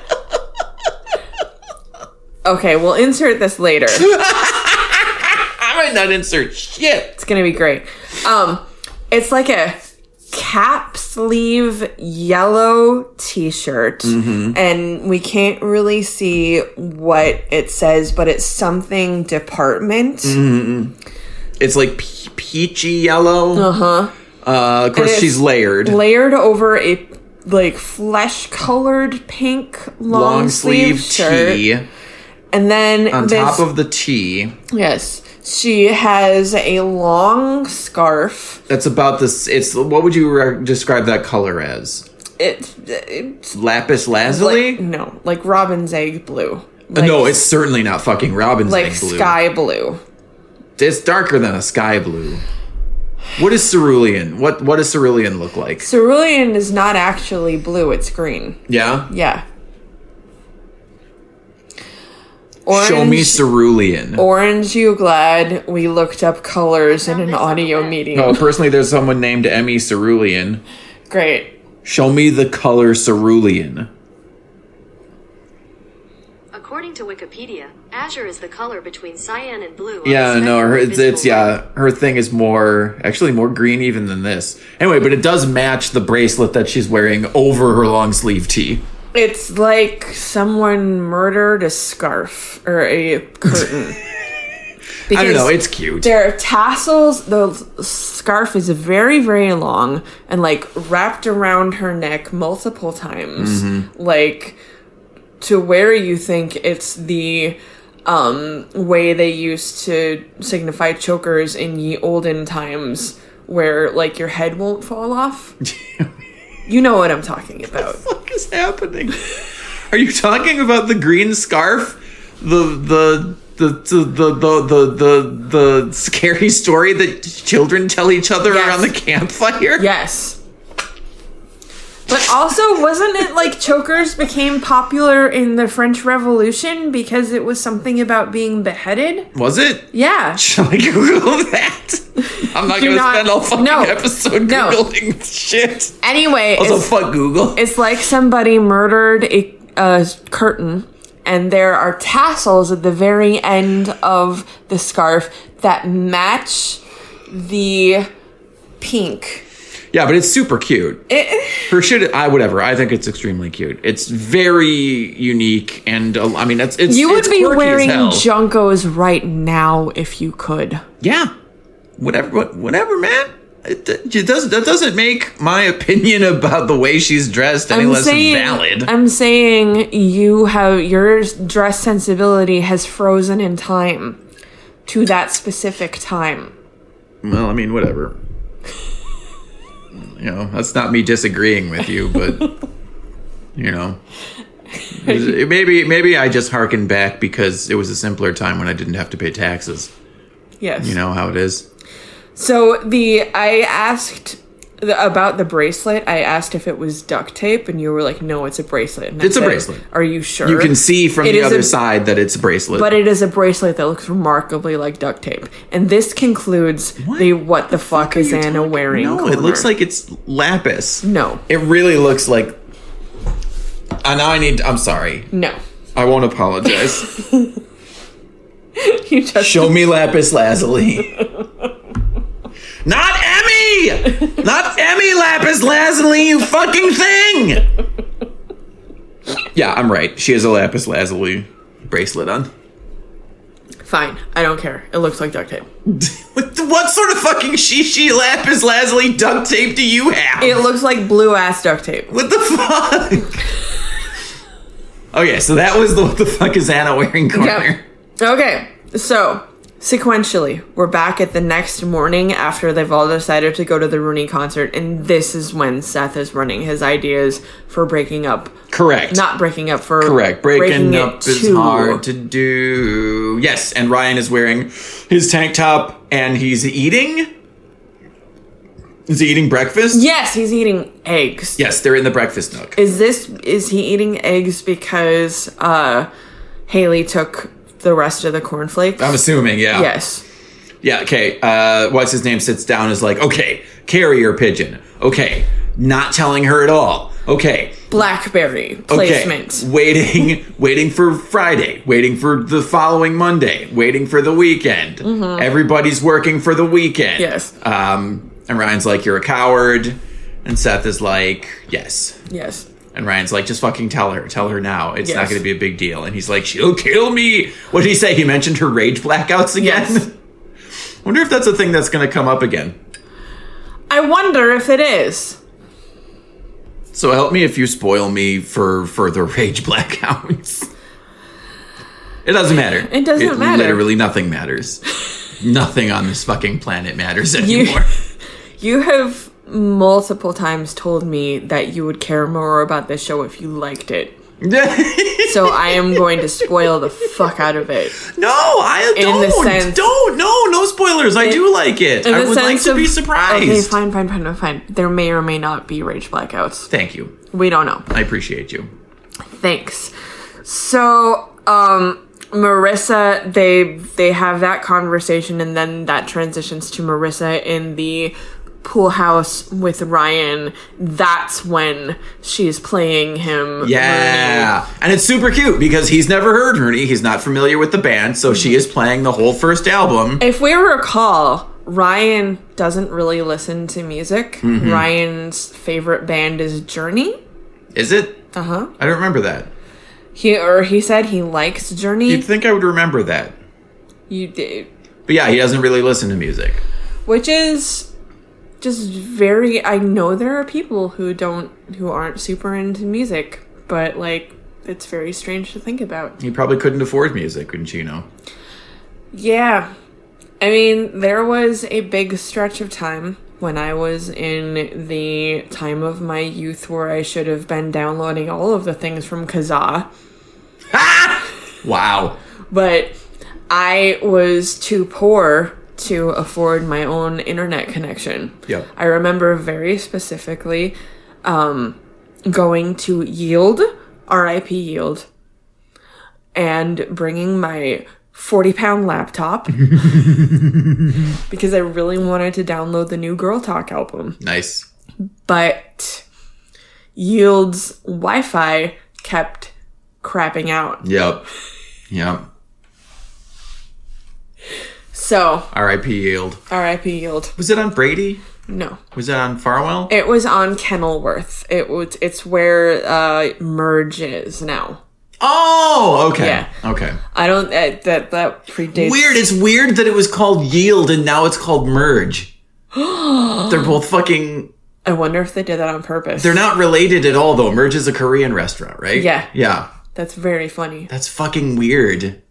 A: Okay, we'll insert this later.
B: I might not insert shit.
A: It's gonna be great. Um, it's like a cap sleeve yellow t-shirt, and we can't really see what it says, but it's something department.
B: It's like pe- peachy yellow.
A: Uh-huh.
B: Uh, of course, she's layered.
A: Layered over a like flesh colored pink long,
B: Long
A: sleeve,
B: sleeve tee
A: and then
B: on
A: this,
B: top of the tee.
A: yes, she has a long scarf.
B: That's about this. It's what would you re- describe that color as?
A: It, it's
B: Lapis lazuli?
A: like no, like robin's egg blue.
B: Uh,
A: Like,
B: no, it's certainly not fucking Robin's
A: like
B: egg blue.
A: sky blue.
B: It's darker than a sky blue. What is cerulean? What what does cerulean look like?
A: Cerulean is not actually blue; it's green.
B: Yeah.
A: Yeah. Orange,
B: Show me cerulean.
A: Orange, you glad we looked up colors in an audio meeting.
B: Oh, personally, there's someone named Emmy Cerulean.
A: Great.
B: Show me the color cerulean.
C: According to Wikipedia, azure is the color between cyan and blue.
B: Yeah,
C: the
B: no, her, it's, it's yeah, her thing is more actually more green even than this. Anyway, but it does match the bracelet that she's wearing over her long sleeve tee.
A: It's like someone murdered a scarf or a curtain.
B: Because I don't know, it's cute.
A: There are tassels. The scarf is very, very long and like wrapped around her neck multiple times,
B: Mm-hmm.
A: like to where you think it's the um, way they used to signify chokers in ye olden times, where like your head won't fall off. you know what I'm talking about.
B: What is happening? Are you talking about the green scarf? The the the the the the the, the, the scary story that children tell each other
A: Yes.
B: around the campfire?
A: Yes. But also, wasn't it like chokers became popular in the French Revolution because it was something about being beheaded?
B: Was it?
A: Yeah.
B: Shall I Google that? I'm not gonna spend all fucking
A: no.
B: episode
A: No.
B: googling shit.
A: Anyway,
B: Also, fuck Google.
A: it's like somebody murdered a, a curtain, and there are tassels at the very end of the scarf that match the pink.
B: Yeah, but it's super cute.
A: It,
B: Her shit, I whatever. I think it's extremely cute. It's very unique, and uh, I mean, it's it's
A: you would
B: it's
A: be wearing. JNCOs right now if you could.
B: Yeah, whatever, whatever, man. It, it doesn't that doesn't make my opinion about the way she's dressed any less valid.
A: I'm saying you have your dress sensibility has frozen in time to that specific time.
B: well, I mean, whatever. You know, that's not me disagreeing with you, but you know, maybe maybe I just harken back because it was a simpler time when I didn't have to pay taxes.
A: Yes.
B: You know how it is.
A: So the I asked the, about the bracelet. I asked if it was duct tape, and you were like, "No, it's a bracelet." And I
B: It's a bracelet.
A: Are you sure?
B: You can see from
A: It
B: the other
A: a-
B: side that it's a bracelet.
A: But it is a bracelet that looks remarkably like duct tape. And this concludes the what the fuck is Anna
B: talking-
A: wearing?
B: No, it looks like it's lapis.
A: No.
B: It really looks like. Uh, now I need. I'm sorry.
A: No.
B: I won't apologize.
A: You just
B: Show me lapis lazuli. Not Emmy! Not Emmy lapis lazuli, you fucking thing! Yeah, I'm right. She has a lapis lazuli bracelet on.
A: fine. I don't care. It looks like duct tape.
B: What, what sort of fucking shishi lapis lazuli duct tape do you have?
A: It looks like blue ass duct tape.
B: What the fuck? Okay, so that was the what the fuck is Anna wearing corner.
A: Yep. Okay, so sequentially, we're back at the next morning after they've all decided to go to the Rooney concert, and this is when Seth is running his ideas for breaking up.
B: Correct.
A: Not breaking up for
B: Correct. Breaking,
A: it
B: up is
A: to-
B: hard to do. Yes, and Ryan is wearing his tank top and he's eating. Is he eating breakfast?
A: Yes, he's eating eggs.
B: Yes, they're in the breakfast nook.
A: Is this is he eating eggs because uh Haley took the rest of the cornflakes?
B: I'm assuming, yeah.
A: yes.
B: Yeah, okay. Uh, what's his name sits down is like, okay, carrier pigeon. Okay, not telling her at all. Okay,
A: Blackberry
B: okay.
A: placement.
B: Waiting, waiting for Friday, waiting for the following Monday, waiting for the weekend. Everybody's working for the weekend.
A: Yes.
B: Um, and Ryan's like, you're a coward. And Seth is like, yes.
A: Yes.
B: And Ryan's like, just fucking tell her. Tell her now. It's not going to be a big deal. And he's like, she'll kill me. What did he say? He mentioned her rage blackouts again?
A: Yes.
B: Wonder if that's a thing that's going to come up again.
A: I wonder if it is.
B: So help me if you spoil me for further rage blackouts. It doesn't matter.
A: It doesn't matter.
B: Literally nothing matters. nothing on this fucking planet matters
A: You,
B: anymore.
A: you have multiple times told me that you would care more about this show if you liked it. So I am going to spoil the fuck out of it.
B: no, I
A: In
B: don't.
A: the sense-
B: don't. No, no spoilers. I do like it. I would like to
A: of-
B: be surprised.
A: Okay, fine, fine, fine, fine. There may or may not be rage blackouts.
B: Thank you.
A: We don't know.
B: I appreciate you.
A: Thanks. So, um, Marissa, they they have that conversation, and then that transitions to Marissa in the pool house with Ryan. That's when she's playing him.
B: Yeah. And it's super cute because he's never heard Rooney. He's not familiar with the band, so she is playing the whole first album.
A: If we recall, Ryan doesn't really listen to music.
B: Mm-hmm.
A: Ryan's favorite band is Journey.
B: Is it?
A: Uh huh.
B: I don't remember that.
A: He or he said he likes Journey.
B: You'd think I would remember that.
A: you did,
B: But yeah, he doesn't really listen to music.
A: which is just very. I know there are people who don't who aren't super into music, but like it's very strange to think about.
B: He probably couldn't afford music, wouldn't you know?
A: Yeah. I mean, there was a big stretch of time when I was in the time of my youth where I should have been downloading all of the things from Kazaa,
B: Wow.
A: but I was too poor to afford my own internet connection.
B: Yep.
A: I remember very specifically um, going to Yield, RIP Yield, and bringing my 40 pound laptop because I really wanted to download the new Girl Talk album.
B: Nice.
A: But Yield's Wi Fi kept crapping out.
B: Yep. Yep.
A: So,
B: R.I.P. Yield.
A: RIP Yield.
B: Was it on Brady?
A: No.
B: Was it on Farwell?
A: It was on Kenilworth. It was it's where uh Merge is now.
B: Oh, okay.
A: Yeah.
B: Okay.
A: I don't uh, that that predates
B: Weird. It's weird that it was called Yield and now it's called Merge. They're both fucking.
A: I wonder if they did that on purpose.
B: They're not related at all, though. Merge is a Korean restaurant, right?
A: Yeah.
B: Yeah.
A: That's very funny.
B: That's fucking weird.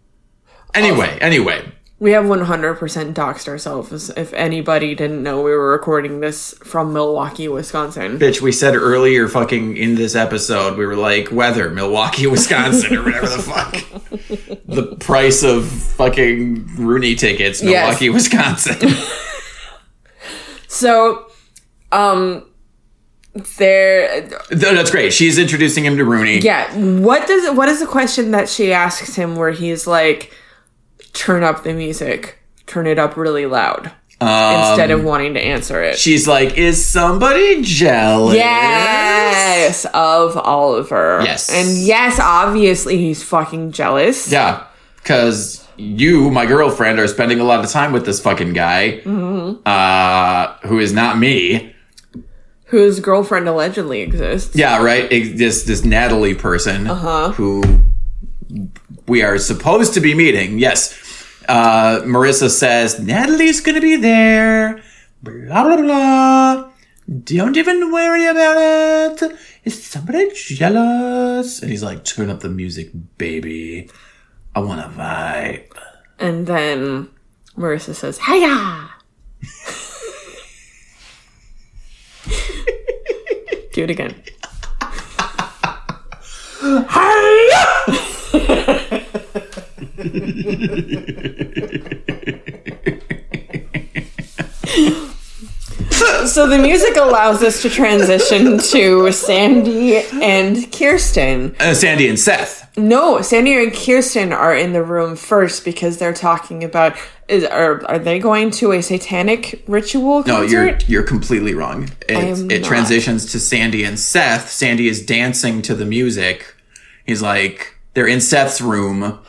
B: Anyway, anyway.
A: We have 100% doxed ourselves if anybody didn't know we were recording this from Milwaukee, Wisconsin.
B: Bitch, we said earlier fucking in this episode, we were like, weather, Milwaukee, Wisconsin, or whatever the fuck. the price of fucking Rooney tickets,
A: Yes.
B: Milwaukee, Wisconsin.
A: So, um there
B: Th- That's great. She's introducing him to Rooney.
A: yeah, what does what is the question that she asks him where he's like turn up the music, turn it up really loud instead of wanting to answer it.
B: She's like, is somebody jealous?
A: Yes, of Oliver.
B: Yes.
A: And yes, obviously he's fucking jealous.
B: Yeah, because you, my girlfriend, are spending a lot of time with this fucking guy,
A: Mm-hmm.
B: uh, who is not me.
A: Whose girlfriend allegedly exists.
B: Yeah, right. It- This this Natalie person
A: Uh-huh.
B: who we are supposed to be meeting. Yes, uh, Marissa says Natalie's gonna be there. Blah blah blah. Don't even worry about it. Is somebody jealous? And he's like, turn up the music, baby. I want to vibe.
A: And then Marissa says, Hiya! Do it again. so the music allows us to transition to Sandy and Kirsten.
B: Uh, Sandy and Seth.
A: No, Sandy and Kirsten are in the room first because they're talking about is are are they going to a satanic ritual
B: No, you're you're completely wrong. It, it transitions to Sandy and Seth. Sandy is dancing to the music. He's like, they're in Seth's room.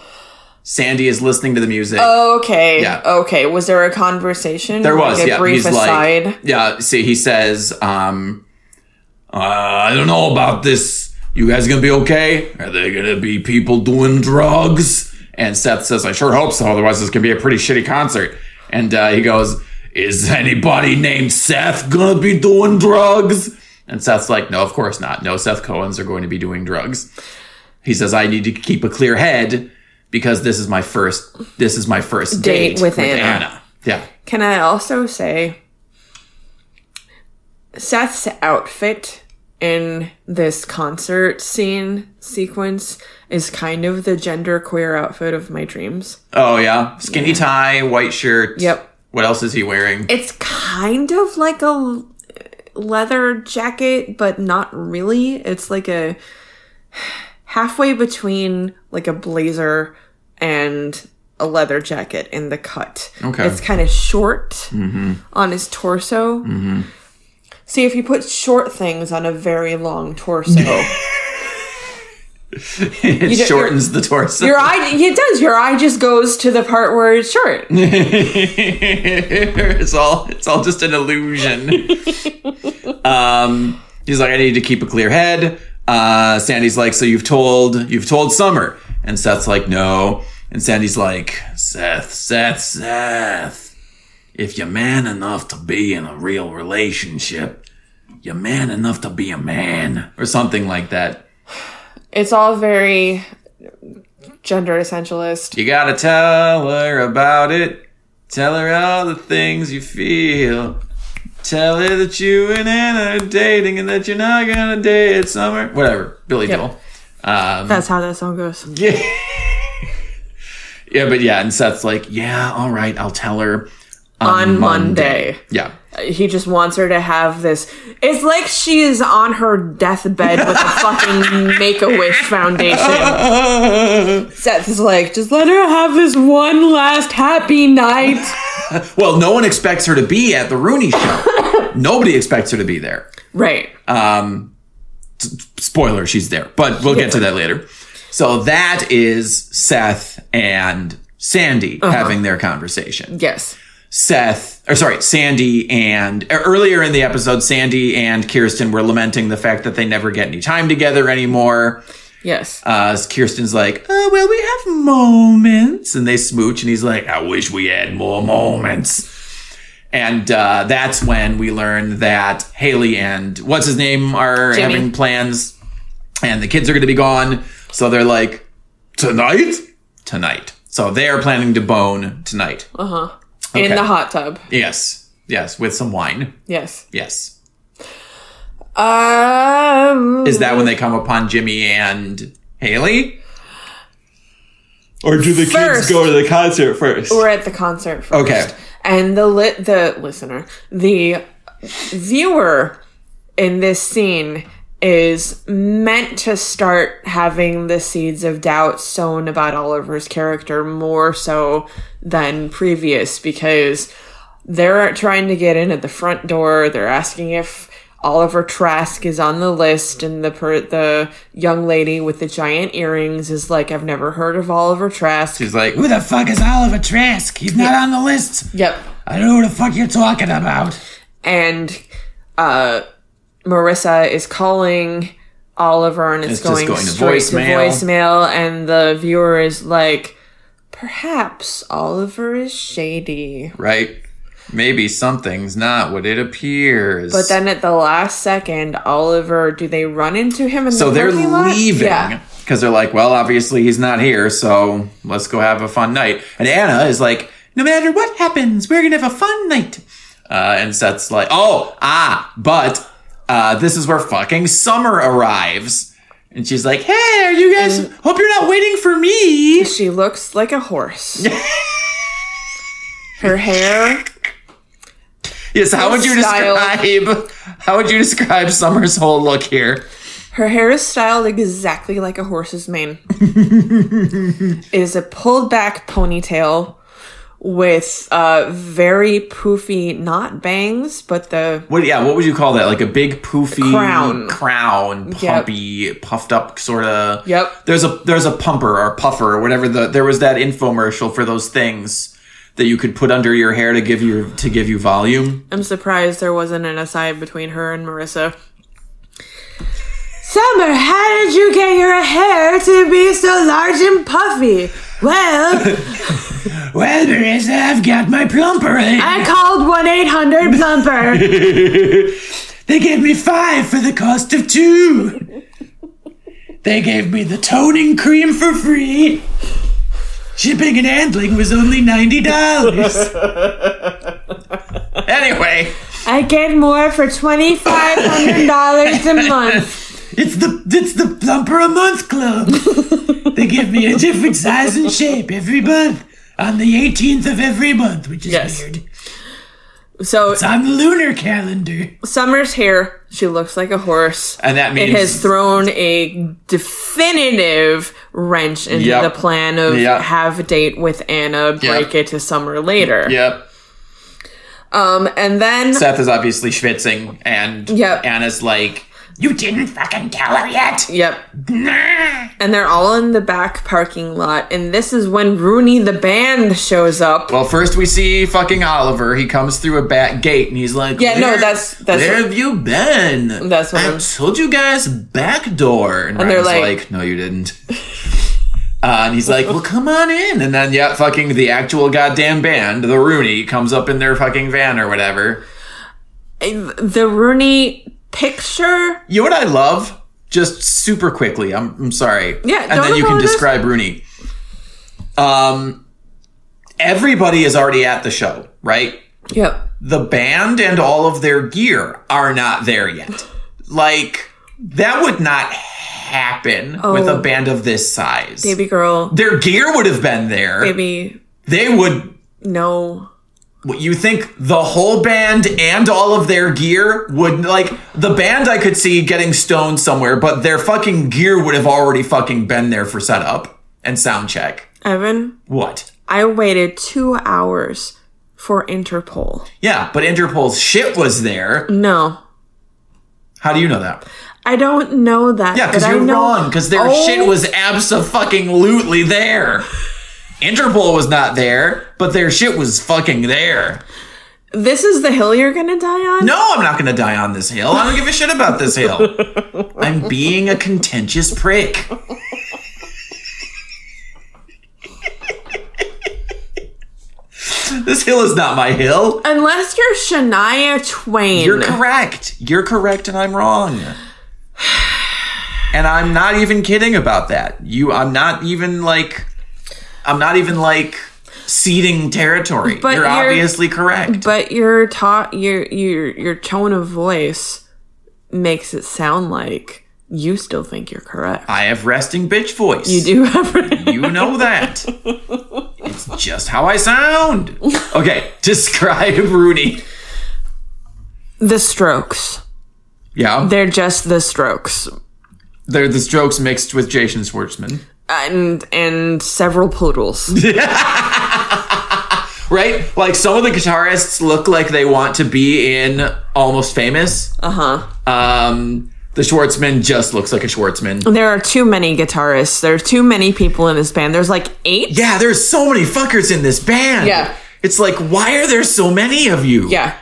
B: Sandy is listening to the music.
A: okay.
B: Yeah.
A: Okay. Was there a conversation?
B: There was,
A: like a
B: yeah.
A: brief
B: He's
A: aside.
B: like, yeah. See, he says, um, uh, I don't know about this. You guys gonna be okay? Are there gonna be people doing drugs? And Seth says, I sure hope so. Otherwise, this could be a pretty shitty concert. And uh, he goes, Is anybody named Seth gonna be doing drugs? And Seth's like, No, of course not. No Seth Cohens are going to be doing drugs. He says, I need to keep a clear head because this is my first. This is my first
A: Date
B: date,
A: with Anna.
B: Yeah.
A: Can I also say Seth's outfit in this concert scene sequence is kind of the gender queer outfit of my dreams.
B: Oh yeah, skinny tie, white shirt.
A: Yep.
B: What else is he wearing?
A: It's kind of like a leather jacket, but not really. It's like a halfway between like a blazer and a leather jacket in the cut.
B: Okay.
A: It's kind of short on his torso. See, if you put short things on a very long torso,
B: it
A: don't-
B: shortens the torso.
A: your eye, it does. Your eye just goes to the part where it's short.
B: it's all it's all just an illusion. um, he's like, I need to keep a clear head. Uh, Sandy's like, so you've told you've told Summer, and Seth's like, no. And Sandy's like, Seth, Seth, Seth. If you're man enough to be in a real relationship, you're man enough to be a man, or something like that.
A: It's all very gender essentialist.
B: You gotta tell her about it. Tell her all the things you feel. Tell her that you and Anna are dating and that you're not gonna date summer. Whatever. Billy
A: Yep.
B: Joel. Um,
A: That's how that song goes.
B: yeah. yeah, but yeah, and Seth's like, yeah, all right, I'll tell her
A: On Monday.
B: Yeah.
A: He just wants her to have this. It's like she is on her deathbed with a fucking Make a Wish Foundation. Seth is like, just let her have this one last happy night.
B: Well, no one expects her to be at the Rooney show. Nobody expects her to be there.
A: Right.
B: Um, spoiler, she's there, but we'll get to that later. So that is Seth and Sandy having their conversation.
A: yes.
B: Seth, or sorry, Sandy and er, earlier in the episode, Sandy and Kirsten were lamenting the fact that they never get any time together anymore.
A: Yes.
B: Uh, Kirsten's like, oh, well, we have moments. And they smooch, and he's like, I wish we had more moments. And uh, that's when we learn that Haley and what's his name are
A: Jimmy.
B: having plans, and the kids are going to be gone. So they're like, tonight? Tonight. So they are planning to bone tonight.
A: In
B: okay.
A: the hot tub.
B: Yes. Yes. With some wine.
A: Yes.
B: Yes.
A: Um.
B: Is that when they come upon Jimmy and Haley? Or do the
A: First.
B: go to the concert first?
A: We're at the concert first.
B: Okay.
A: And the lit the listener, the viewer in this scene is meant to start having the seeds of doubt sown about Oliver's character more so than previous because they're trying to get in at the front door. They're asking if Oliver Trask is on the list, and the per- the young lady with the giant earrings is like, "I've never heard of Oliver Trask."
B: She's like, who the fuck is Oliver Trask? He's not on the list.
A: Yep.
B: I don't know who the fuck you're talking about.
A: and uh Marissa is calling Oliver and it's,
B: It's
A: going,
B: going to
A: straight
B: voicemail.
A: to voicemail and the viewer is like perhaps Oliver is shady.
B: Right? Maybe something's not what it appears.
A: But then at the last second, Oliver, do they run into him in
B: so
A: the
B: they're leaving
A: Yeah.
B: because they're like, well, obviously he's not here, so let's go have a fun night. And Anna is like, no matter what happens, we're gonna have a fun night. Uh, and Seth's like, oh, ah, but uh, this is where fucking Summer arrives. And she's like, hey, are you guys,
A: Mm.
B: hope you're not waiting for me.
A: She looks like a horse. Her hair,
B: Yes, how would you
A: Style.
B: describe, how would you describe Summer's whole look here?
A: her hair is styled exactly like a horse's mane. it is a pulled back ponytail with uh very poofy, not bangs, but the
B: What? Yeah. What would you call that? Like a big poofy
A: Crown.
B: crown,
A: Yep.
B: puffed up sort of.
A: Yep.
B: There's a there's a pumper or puffer or whatever. The there was that infomercial for those things that you could put under your hair to give you to give you volume.
A: I'm surprised there wasn't an aside between her and Marissa. Summer, how did you get your hair to be so large and puffy? Well,
B: Well, Marissa, I've got my plumper. They,
A: I called 1 800 Plumper.
B: they gave me five for the cost of two. They gave me the toning cream for free. Shipping and handling was only ninety dollars. anyway.
A: I get more for $2,500 a month.
B: It's the it's the plumper a month club. they give me a different size and shape every month on the 18th of every month, which is
A: Yes.
B: weird.
A: So,
B: It's on the lunar calendar.
A: Summer's hair, she looks like a horse.
B: And that means
A: It has thrown a definitive wrench into
B: Yep.
A: the plan of
B: Yep.
A: have a date with Anna, break it to Summer later.
B: Yep.
A: Um, and then
B: Seth is obviously schwitzing, and
A: Yep.
B: Anna's like, "You didn't fucking tell her yet."
A: Yep.
B: Nah.
A: And they're all in the back parking lot. And this is when Rooney the band shows up.
B: Well, first we see fucking Oliver. He comes through a back gate, and he's like,
A: Yeah, no, that's- that's
B: where
A: what-
B: have you been?"
A: That's what
B: I
A: I'm-
B: told you guys back door, and,
A: And they're like-
B: like, "No, you didn't." Uh, and he's like, "Well, come on in." And then, yeah, fucking the actual goddamn band, the Rooney, comes up in their fucking van or whatever.
A: The Rooney picture.
B: You know what I love? Just super quickly. I'm, I'm sorry.
A: Yeah,
B: and then you can describe Rooney. Um, everybody is already at the show, right?
A: Yep.
B: The band and all of their gear are not there yet. Like that would not happen with a
A: Oh.
B: band of this size.
A: Baby girl.
B: Their gear would have been there.
A: Baby.
B: They would.
A: No.
B: What you think the whole band and all of their gear would like the band I could see getting stoned somewhere, but their fucking gear would have already fucking been there for setup and sound check.
A: Evan,
B: What?
A: I waited two hours for Interpol.
B: Yeah, but Interpol's shit was there.
A: No.
B: How do you know that?
A: I don't know that.
B: Yeah, because you're
A: know-
B: wrong. Because their
A: Oh,
B: shit was abso-fucking-lutely there. Interpol was not there, but their shit was fucking there.
A: This is the hill you're gonna die on?
B: No, I'm not gonna die on this hill. I don't give a shit about this hill. I'm being a contentious prick. this hill is not my hill.
A: Unless you're Shania Twain.
B: You're correct. You're correct, and I'm wrong. And I'm not even kidding about that. You, I'm not even like, I'm not even like ceding territory.
A: But
B: you're,
A: you're-
B: obviously correct.
A: But your ta- your your your tone of voice makes it sound like you still think you're correct.
B: I have resting bitch voice.
A: you do have
B: You know that. it's just how I sound. Okay, describe Rooney.
A: the Strokes.
B: Yeah,
A: They're just the Strokes,
B: they're the strokes mixed with Jason Schwartzman.
A: And and several poodles.
B: Right? Like some of the guitarists look like they want to be in Almost Famous.
A: Uh huh.
B: Um, the Schwartzman just looks like a Schwartzman.
A: There are too many guitarists. There are too many people in this band. There's like eight.
B: Yeah, there's so many fuckers in this band.
A: Yeah.
B: It's like, why are there so many of you?
A: Yeah.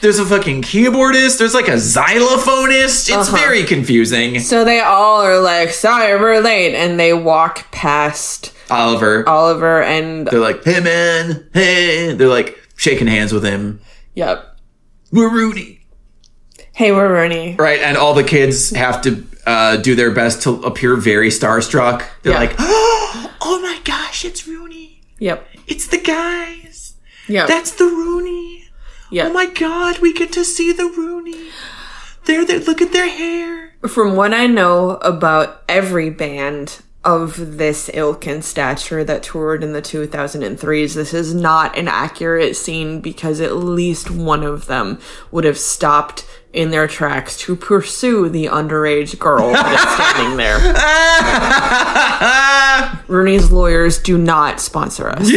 B: There's a fucking keyboardist, there's like a xylophonist. It's
A: Uh-huh.
B: very confusing.
A: So they all are like, sorry, we're late. And they walk past
B: Oliver.
A: Oliver and
B: They're like, hey man, hey. They're like shaking hands with him.
A: Yep.
B: We're Rooney.
A: Hey, we're Rooney.
B: Right, and all the kids have to uh, do their best to appear very starstruck. They're
A: Yeah.
B: like, "Oh my gosh, it's Rooney!
A: Yep.
B: It's the guys!
A: Yep.
B: That's the Rooney!
A: Yep.
B: Oh my god, we get to see the Rooney! There, there! Look at their hair!
A: From what I know about every band of this ilk and stature that toured in the 2003s, this is not an accurate scene because at least one of them would have stopped in their tracks to pursue the underage girl that is standing there. Rooney's lawyers do not sponsor us.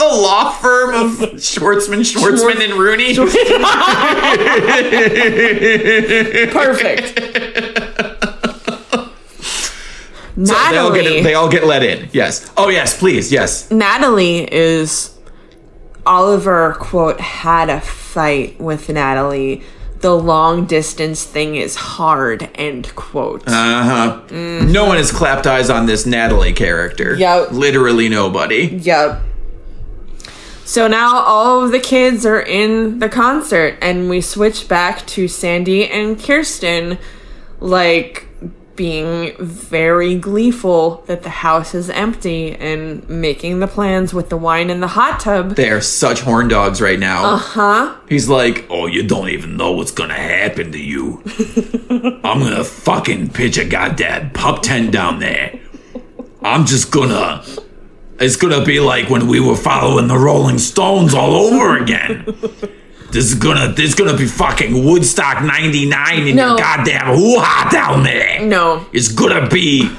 B: The law firm of Schwartzman, Schwartzman, and Rooney.
A: Perfect.
B: They all,
A: Natalie.
B: get, they all get let in. Yes. Oh yes, please. Yes.
A: Natalie is Oliver quote had a fight with Natalie. The long distance thing is hard end quote.
B: Uh huh. No one has clapped eyes on this Natalie character.
A: Yep.
B: Literally nobody.
A: yep. So now all of the kids are in the concert and we switch back to Sandy and Kirsten like being very gleeful that the house is empty and making the plans with the wine in the hot tub.
B: They are such horn dogs right now.
A: Uh huh?
B: He's like, oh, you don't even know what's gonna happen to you. I'm gonna fucking pitch a goddamn pup tent down there. I'm just gonna. It's gonna be like when we were following the Rolling Stones all over again. This is gonna. This is gonna be fucking Woodstock '99 in
A: No.
B: your goddamn hoo-ha down there.
A: No.
B: It's gonna be.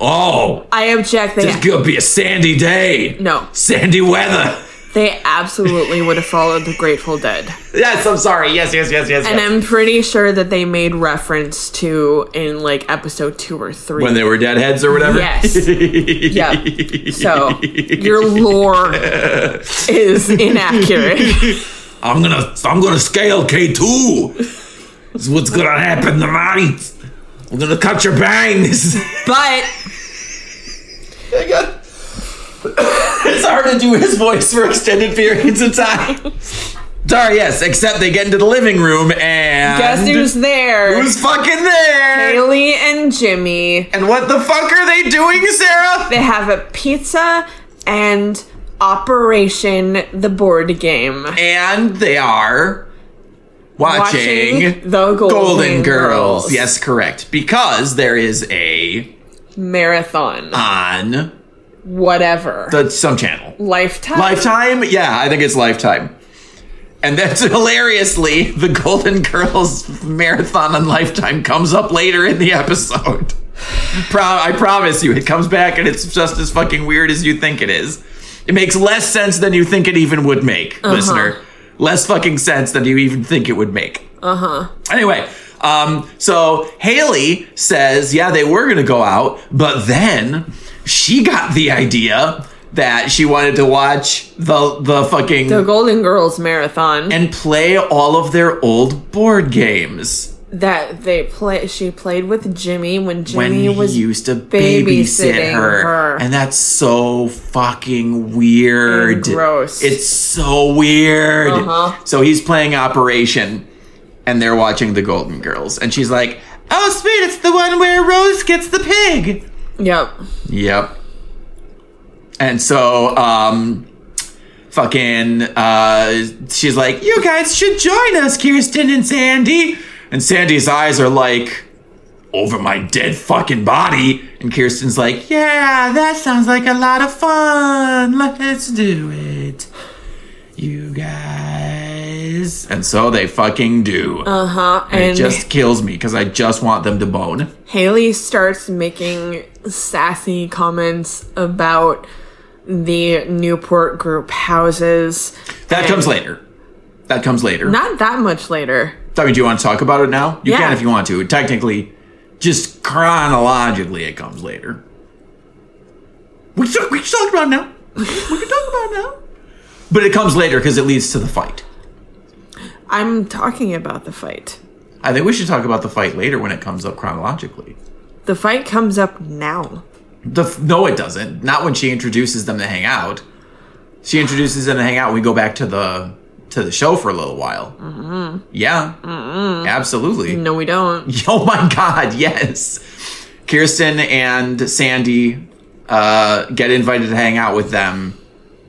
B: Oh,
A: I object. This
B: it's gonna be a sandy day.
A: No.
B: Sandy weather.
A: They absolutely would have followed the Grateful Dead.
B: Yes, I'm sorry. Yes, yes, yes, yes.
A: And
B: yes.
A: I'm pretty sure that they made reference to in like episode two or three.
B: when they were deadheads or whatever.
A: Yes. yeah. So your lore is inaccurate.
B: I'm gonna I'm gonna scale K2. This is what's gonna happen tonight. I'm gonna cut your bangs.
A: But
B: hard to do his voice for extended periods of time. Sorry, yes, except they get into the living room and
A: guess who's there?
B: who's fucking there?
A: Haley and Jimmy.
B: And what the fuck are they doing, Sarah?
A: They have a pizza and Operation the board game.
B: And they are watching,
A: Watching the Golden Girls.
B: Yes, correct. Because there is a
A: Marathon.
B: on
A: Whatever.
B: the some channel.
A: Lifetime.
B: Lifetime? Yeah, I think it's Lifetime. And that's hilariously the Golden Girls marathon on Lifetime comes up later in the episode. Pro- I promise you, it comes back and it's just as fucking weird as you think it is. It makes less sense than you think it even would make, listener. Less fucking sense than you even think it would make. Uh huh. Anyway, um, so Haley says, yeah, they were gonna go out, but then she got the idea that she wanted to watch the the fucking
A: the Golden Girls marathon
B: and play all of their old board games
A: that they play. She played with Jimmy when
B: when
A: Jimmy
B: he
A: was
B: used to babysit
A: babysitting
B: her.
A: her.
B: and that's so fucking weird
A: And gross.
B: it's so weird
A: Uh-huh.
B: so he's playing operation and they're watching the golden girls and she's like oh sweet it's the one where rose gets the pig
A: Yep.
B: Yep. And so, um, fucking, uh, she's like, you guys should join us, Kirsten and Sandy. And Sandy's eyes are like, over my dead fucking body. And Kirsten's like, yeah, that sounds like a lot of fun. Let's do it. You guys. And so they fucking do.
A: Uh huh.
B: And it just kills me because I just want them to bone.
A: Haley starts making sassy comments about the Newport group houses.
B: That comes later. That comes later.
A: Not that much later.
B: I mean, do you want to talk about it now? You
A: Yeah.
B: can if you want to. Technically, just chronologically, it comes later. We can, we can talk about it now. We can talk about it now. But it comes later because it leads to the fight.
A: I'm talking about the fight.
B: I think we should talk about the fight later when it comes up chronologically.
A: The fight comes up now.
B: The f- no, it doesn't. Not when she introduces them to hang out. She introduces them to hang out. We go back to the to the show for a little while. Mm-hmm. Yeah, absolutely.
A: No, we don't.
B: Oh my god, yes. Kirsten and Sandy uh, get invited to hang out with them,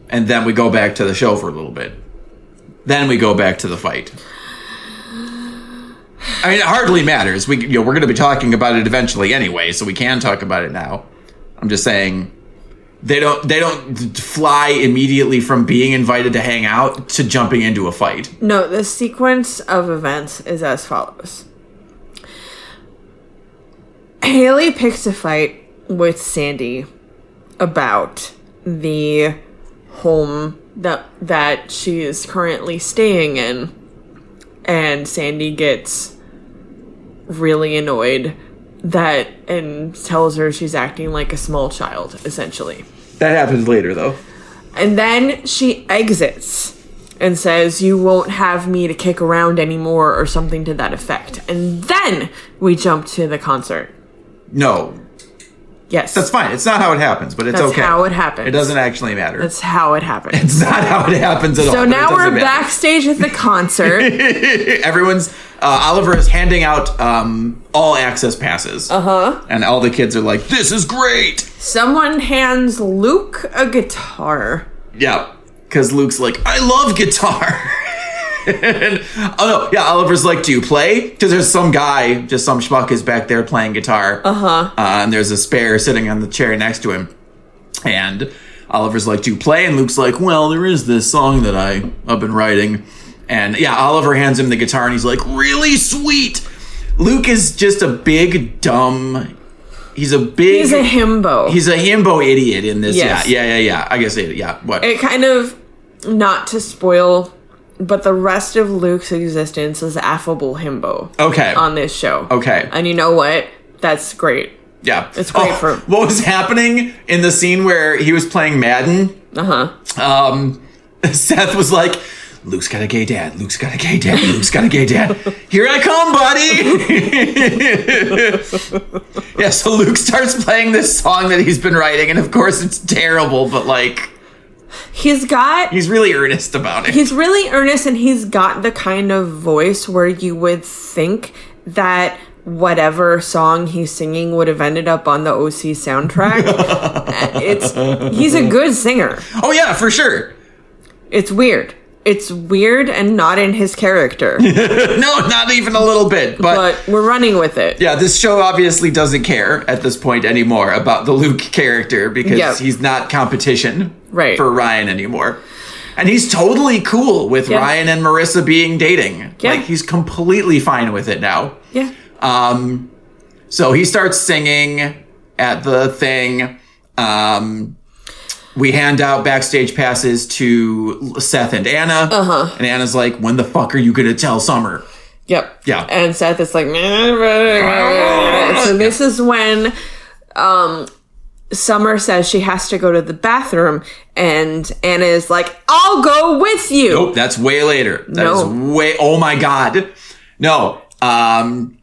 B: and then we go back to the show for a little bit. Then we go back to the fight. I mean, it hardly matters. We, you know, we're going to be talking about it eventually anyway, so we can talk about it now. I'm just saying they don't they don't fly immediately from being invited to hang out to jumping into a fight.
A: No, the sequence of events is as follows. Haley picks a fight with Sandy about the home that that she is currently staying in and Sandy gets really annoyed that and tells her she's acting like a small child essentially.
B: That happens later though.
A: And then she exits and says, You won't have me to kick around anymore, or something to that effect. And then we jump to the concert.
B: No,
A: Yes.
B: That's fine. It's not how it happens, but it's okay.
A: That's
B: okay.
A: how it happens.
B: It doesn't actually matter.
A: That's how it happens.
B: it's not how it happens at all.
A: so now we're
B: matter.
A: backstage at the concert.
B: Everyone's uh, Oliver is handing out um, all access passes. Uh
A: Uh-huh.
B: huh. And all the kids are like, "This is great."
A: Someone hands Luke a guitar.
B: Yeah, because Luke's like, "I love guitar." and, oh no, yeah. Oliver's like, "Do you play?" Because there's some guy, just some schmuck, is back there playing guitar. Uh-huh. Uh And there's a spare sitting on the chair next to him. And Oliver's like, "Do you play?" And Luke's like, "Well, there is this song that I I've been writing." And yeah, Oliver hands him the guitar, and he's like, "Really sweet." Luke is just a big dumb. He's a big.
A: He's a himbo.
B: He's a himbo idiot in this.
A: Yes.
B: Yeah, yeah, yeah, yeah. I guess it. Yeah. What?
A: it kind of, not to spoil, but the rest of Luke's existence is affable himbo
B: okay.
A: on this show.
B: Okay.
A: And you know what? That's great.
B: Yeah,
A: It's great for-
B: what was happening in the scene where he was playing Madden.
A: Uh huh.
B: Um, Seth was like, "Luke's got a gay dad. Luke's got a gay dad. Luke's got a gay dad. Here I come, buddy." yeah, so Luke starts playing this song that he's been writing, and of course it's terrible, but like
A: He's got
B: he's really earnest about it.
A: he's really earnest and he's got the kind of voice where you would think that whatever song he's singing would have ended up on the OC soundtrack. it's he's a good singer.
B: oh yeah, for sure.
A: It's weird. It's weird and not in his character.
B: No, not even a little bit,
A: but we're running with it.
B: Yeah, this show obviously doesn't care at this point anymore about the Luke character because
A: Yep.
B: he's not competition
A: Right.
B: for Ryan anymore. And he's totally cool with
A: Yeah.
B: Ryan and Marissa being dating.
A: Yeah.
B: Like he's completely fine with it now.
A: Yeah.
B: Um so he starts singing at the thing. Um we hand out backstage passes to Seth and Anna. Uh-huh. And Anna's like, when the fuck are you gonna tell Summer?
A: Yep.
B: Yeah.
A: And Seth is like, so this is when um, Summer says she has to go to the bathroom, and Anna is like, I'll go with you.
B: Nope, that's way later. That is
A: No.
B: way. Oh my god, no. Um,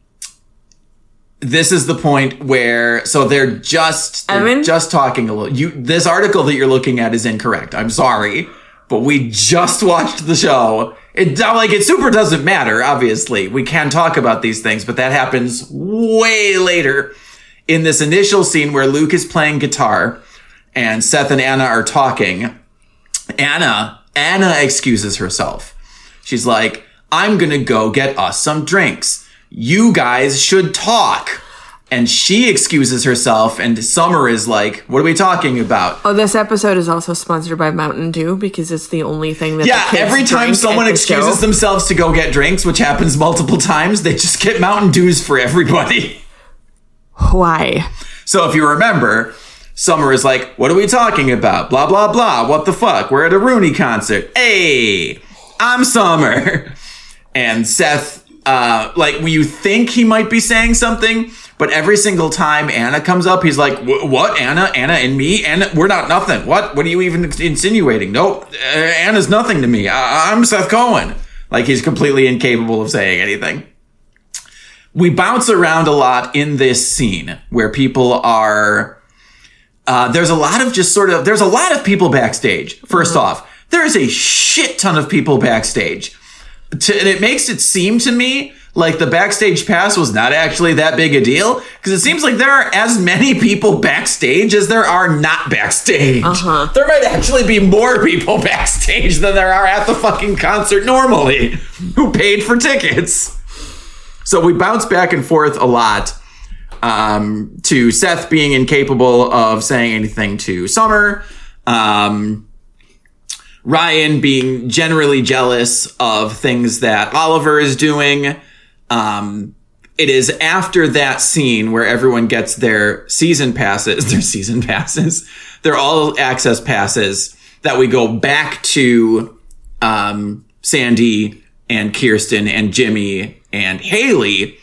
B: this is the point where so they're just they're
A: Evan?
B: just talking a little. You this article that you're looking at is incorrect. I'm sorry, but we just watched the show. It like it super doesn't matter. Obviously, we can talk about these things, but that happens way later in this initial scene where Luke is playing guitar and Seth and Anna are talking. Anna, Anna excuses herself. She's like, I'm gonna go get us some drinks. You guys should talk. And she excuses herself, and Summer is like, What are we talking about?
A: Oh, this episode is also sponsored by Mountain Dew because it's the only thing that
B: Yeah, every time someone
A: the
B: excuses themselves to go get drinks, which happens multiple times, they just get Mountain Dews for everybody.
A: Why?
B: So if you remember, Summer is like, What are we talking about? Blah, blah, blah. What the fuck? We're at a Rooney concert. Hey, I'm Summer. And Seth, uh, like, you think he might be saying something, but every single time Anna comes up, he's like, What? Anna? Anna and me? Anna? We're not nothing. What? What are you even insinuating? Nope. Uh, Anna's nothing to me. I- I'm Seth Cohen. Like, he's completely incapable of saying anything we bounce around a lot in this scene where people are uh, there's a lot of just sort of there's a lot of people backstage. 1st off, there is a shit ton of people backstage, to, and it makes it seem to me like the backstage pass was not actually that big a deal because it seems like there are as many people backstage as there are not backstage. There might actually be more people backstage than there are at the fucking concert normally who paid for tickets. So we bounce back and forth a lot um, to Seth being incapable of saying anything to Summer. Um, Ryan being generally jealous of things that Oliver is doing. Um, it is after that scene where everyone gets their season passes, their season passes, their all access passes, that we go back to um, Sandy and Kirsten and Jimmy and Haley.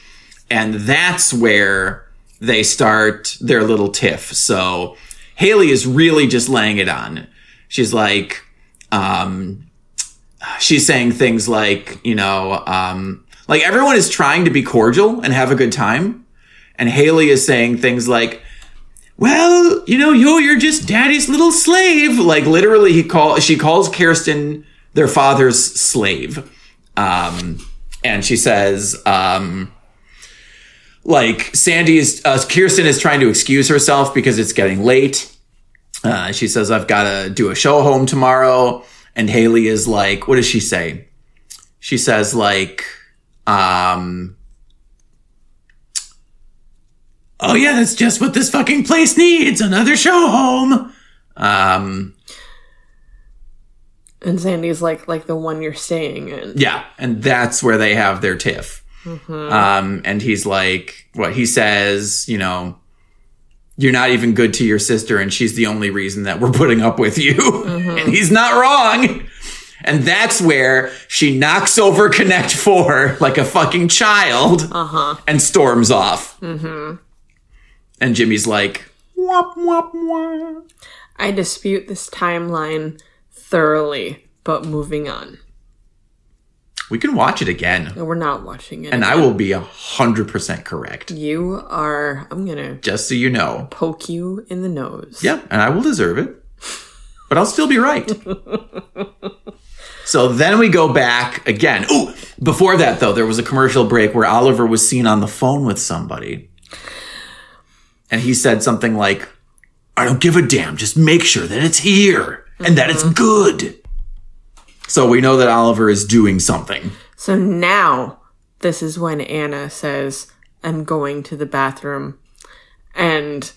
B: And that's where they start their little tiff. So Haley is really just laying it on. She's like, um, she's saying things like, you know, um, like everyone is trying to be cordial and have a good time. And Haley is saying things like, well, you know, yo, you're just daddy's little slave. Like literally he call, she calls Kirsten their father's slave. Um, and she says, um, like Sandy is, uh, Kirsten is trying to excuse herself because it's getting late. Uh, she says, I've got to do a show home tomorrow. And Haley is like, what does she say? She says, like, um, oh yeah, that's just what this fucking place needs. Another show home. Um,
A: And Sandy's like like the one you're staying in.
B: yeah. And that's where they have their tiff. Um, and he's like, what he says, you know, you're not even good to your sister and she's the only reason that we're putting up with you. Mm-hmm. and he's not wrong. And that's where she knocks over Connect 4 like a fucking child uh-huh. and storms off. Mm-hmm. And Jimmy's like, wop, wop, wop.
A: I dispute this timeline thoroughly, but moving on.
B: We can watch it again.
A: No, we're not watching it.
B: And I will be a hundred percent correct.
A: You are. I'm gonna
B: Just so you know.
A: poke you in the nose.
B: Yeah, and I will deserve it. But I'll still be right. so then we go back again. Ooh, before that though, there was a commercial break where Oliver was seen on the phone with somebody. And he said something like, I don't give a damn, just make sure that it's here and that it's mm-hmm. good. So we know that Oliver is doing something.
A: So now, this is when Anna says, I'm going to the bathroom, and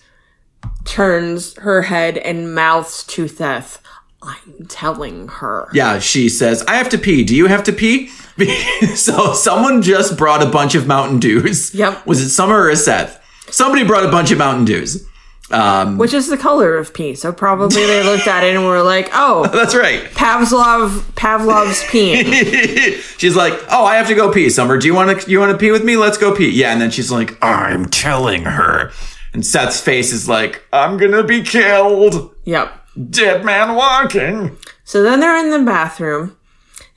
A: turns her head and mouths to Seth, I'm telling her.
B: Yeah, she says, I have to pee. Do you have to pee? so someone just brought a bunch of Mountain Dews.
A: Yep.
B: Was it Summer or Seth? Somebody brought a bunch of Mountain Dews. Um,
A: Which is the color of pee. So probably they looked at it and were like, oh,
B: that's right.
A: Pavlov, Pavlov's peeing.
B: she's like, "Oh, I have to go pee. Summer, do you want to you want to pee with me? Let's go pee." Yeah, and then she's like, "I'm telling her." And Seth's face is like, "I'm going to be killed."
A: yep.
B: Dead man walking.
A: So then they're in the bathroom,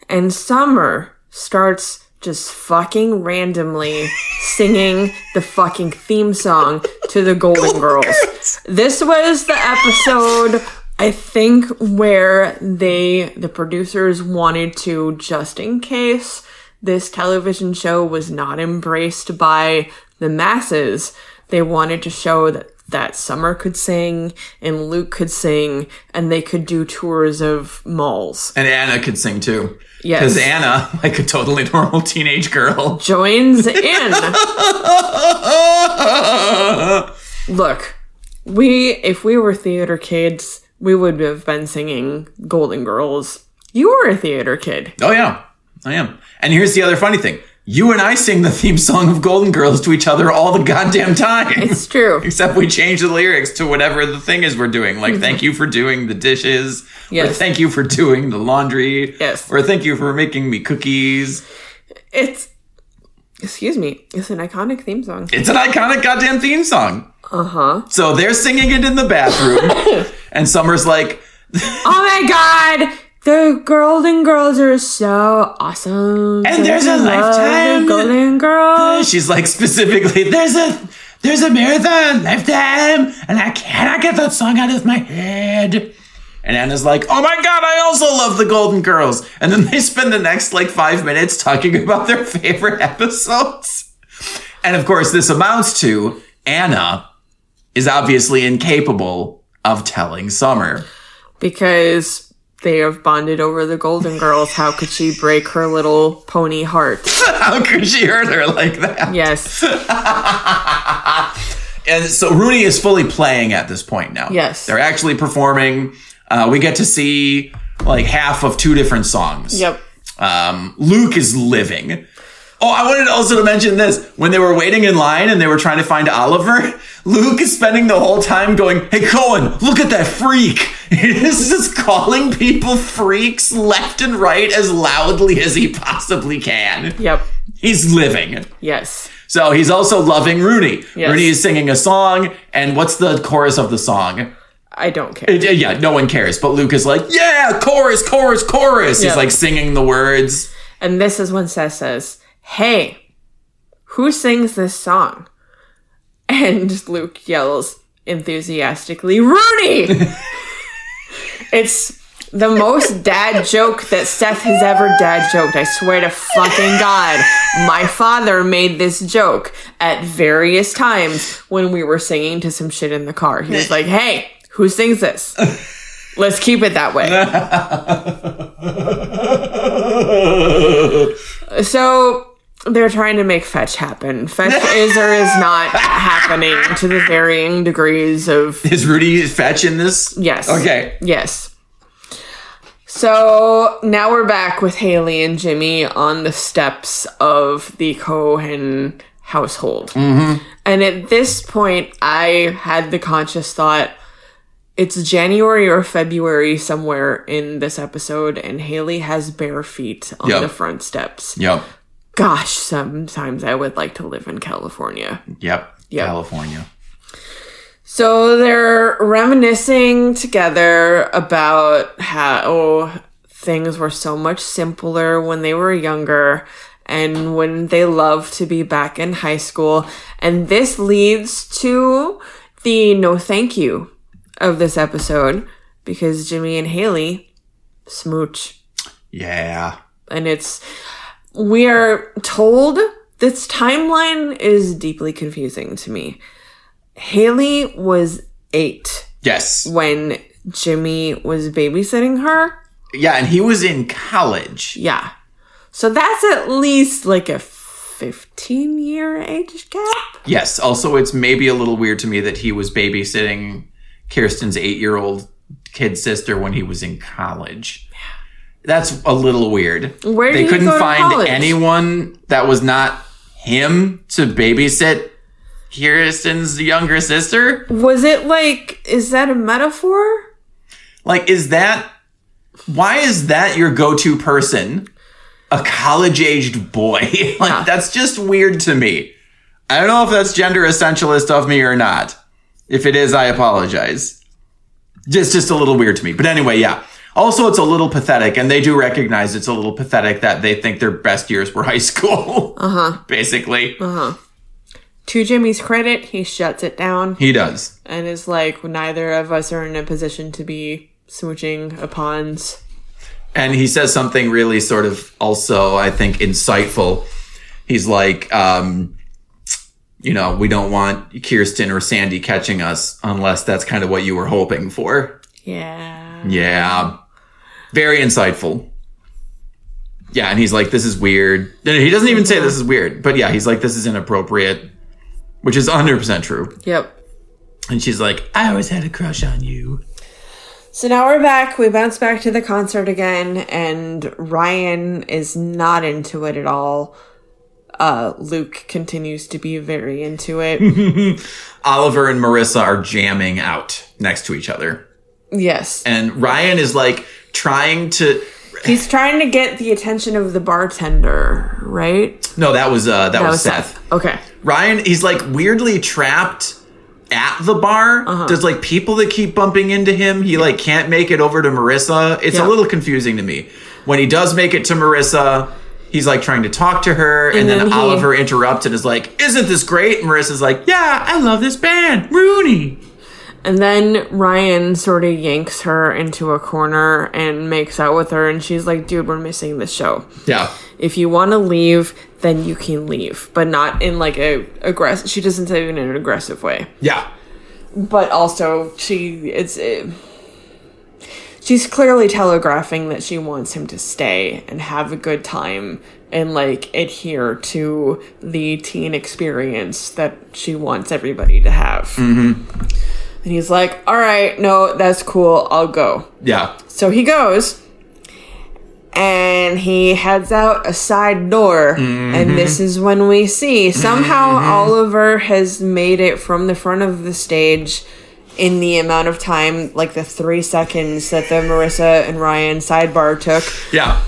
A: and Summer starts just fucking randomly singing the fucking theme song to the Golden Girls. This was the episode, I think, where they, the producers, wanted to, just in case this television show was not embraced by the masses, they wanted to show that that Summer could sing and Luke could sing and they could do tours of malls.
B: And Anna could sing too.
A: Yes.
B: Because Anna, like a totally normal teenage girl.
A: Joins in. Look, we if we were theater kids, we would have been singing Golden Girls. You were a theater kid.
B: Oh yeah, I am. And here's the other funny thing: you and I sing the theme song of Golden Girls to each other all the goddamn time.
A: It's true.
B: Except we change the lyrics to whatever the thing is we're doing. Like, thank you for doing the dishes. Or
A: Yes.
B: thank you for doing the laundry.
A: Yes.
B: Or thank you for making me cookies.
A: It's excuse me, it's an iconic theme song.
B: It's an iconic goddamn theme song.
A: Uh-huh.
B: So they're singing it in the bathroom. and Summer's like,
A: Oh my god! The Golden Girls are so awesome.
B: And there's a
A: Don't you love
B: lifetime-
A: Golden Girls.
B: she's like specifically, there's a there's a marathon lifetime, and I cannot get that song out of my head. And Anna's like, oh my god, I also love the Golden Girls. And then they spend the next like five minutes talking about their favorite episodes. And of course, this amounts to Anna is obviously incapable of telling Summer.
A: Because they have bonded over the Golden Girls. How could she break her little pony heart?
B: How could she hurt her like that?
A: Yes.
B: And so Rooney is fully playing at this point now.
A: Yes.
B: They're actually performing. Uh, we get to see like half of two different songs.
A: Yep.
B: Um, Luke is living. Oh, I wanted also to mention this. When they were waiting in line and they were trying to find Oliver, Luke is spending the whole time going, Hey, Cohen, look at that freak. He's just calling people freaks left and right as loudly as he possibly can.
A: Yep.
B: He's living.
A: Yes.
B: So he's also loving Rooney.
A: Yes.
B: Rooney is singing a song, and what's the chorus of the song?
A: I don't care.
B: Uh, Yeah, no one cares. But Luke is like, yeah, chorus, chorus, chorus.
A: Yeah.
B: He's like singing the words.
A: And this is when Seth says, Hey, who sings this song? And Luke yells enthusiastically, Rooney! it's the most dad joke that Seth has ever dad joked. I swear to fucking God. My father made this joke at various times when we were singing to some shit in the car. He was like, Hey, who sings this? Let's keep it that way. So they're trying to make fetch happen. Fetch is or is not happening to the varying degrees of
B: Is Rudy fetch in this?
A: yes.
B: Okay.
A: Yes. So now we're back with Haley and Jimmy on the steps of the Cohen household. Mm-hmm. And at this point, I had the conscious thought it's January or February somewhere in this episode, and Haley has bare feet on
B: Yep.
A: the front steps.
B: Yep.
A: Gosh, sometimes I would like to live in California.
B: Yep.
A: Yep.
B: California.
A: So they're reminiscing together about how things were so much simpler when they were younger and when they loved to be back in high school. And this leads to the no thank you of this episode because Jimmy and Haley smooch.
B: Yeah.
A: And it's, we are told this timeline is deeply confusing to me. Haley was eight
B: Yes.
A: when Jimmy was babysitting her.
B: Yeah, and he was in college.
A: Yeah. So that's at least like a 15 year age gap.
B: Yes. Also, it's maybe a little weird to me that he was babysitting Kirsten's eight year old kid sister when he was in college. That's a little weird.
A: Where
B: they couldn't find
A: college?
B: anyone that was not him to babysit Kirsten's younger sister.
A: Was it like, is that a metaphor?
B: Like, is that why is that your go to person? A college aged boy. like, that's just weird to me. I don't know if that's gender essentialist of me or not. If it is, I apologize. Just, just a little weird to me. But anyway, yeah. Also, it's a little pathetic, and they do recognize it's a little pathetic that they think their best years were high school. Uh huh. Basically,
A: To Jimmy's credit, he shuts it down
B: he does.
A: and is like, neither of us are in a position to be smooching upon.
B: And he says something really sort of also, I think, insightful. He's like, um, you know, we don't want Kirsten or Sandy catching us unless that's kind of what you were hoping for.
A: Yeah.
B: Yeah. Very insightful. Yeah. And he's like, this is weird. He doesn't even say this is weird, but yeah, he's like, this is inappropriate, which is 100% true.
A: Yep.
B: And she's like, I always had a crush on you.
A: So now we're back. We bounce back to the concert again, and Ryan is not into it at all. Uh, Luke continues to be very into it.
B: Oliver and Marissa are jamming out next to each other.
A: Yes.
B: And Ryan is like trying to.
A: He's trying to get the attention of the bartender, right?
B: No, that was uh, that,
A: That
B: was,
A: was
B: Seth.
A: Seth. Okay.
B: Ryan, he's like weirdly trapped at the bar.
A: Uh-huh.
B: There's like people that keep bumping into him. He like can't make it over to Marissa. It's
A: Yeah.
B: a little confusing to me. When he does make it to Marissa, he's like trying to talk to her, and,
A: And
B: then,
A: then he-
B: Oliver interrupts and is like, "Isn't this great?" And Marissa's like, "Yeah, I love this band, Rooney."
A: And then Ryan sort of yanks her into a corner and makes out with her, and she's like, dude, we're missing this show.
B: Yeah,
A: If you want to leave, then you can leave, but not in like a aggressive. She doesn't say it in an aggressive way,
B: yeah,
A: but also she it's. It, she's clearly telegraphing that she wants him to stay and have a good time and like adhere to the teen experience that she wants everybody to have. Mm-hmm. And he's like, "All right, no, that's cool. I'll go."
B: yeah.
A: So he goes and he heads out a side door. And mm-hmm. this is when we see somehow mm-hmm. Oliver has made it from the front of the stage in the amount of time, like the three seconds that the Marissa and Ryan sidebar took.
B: Yeah.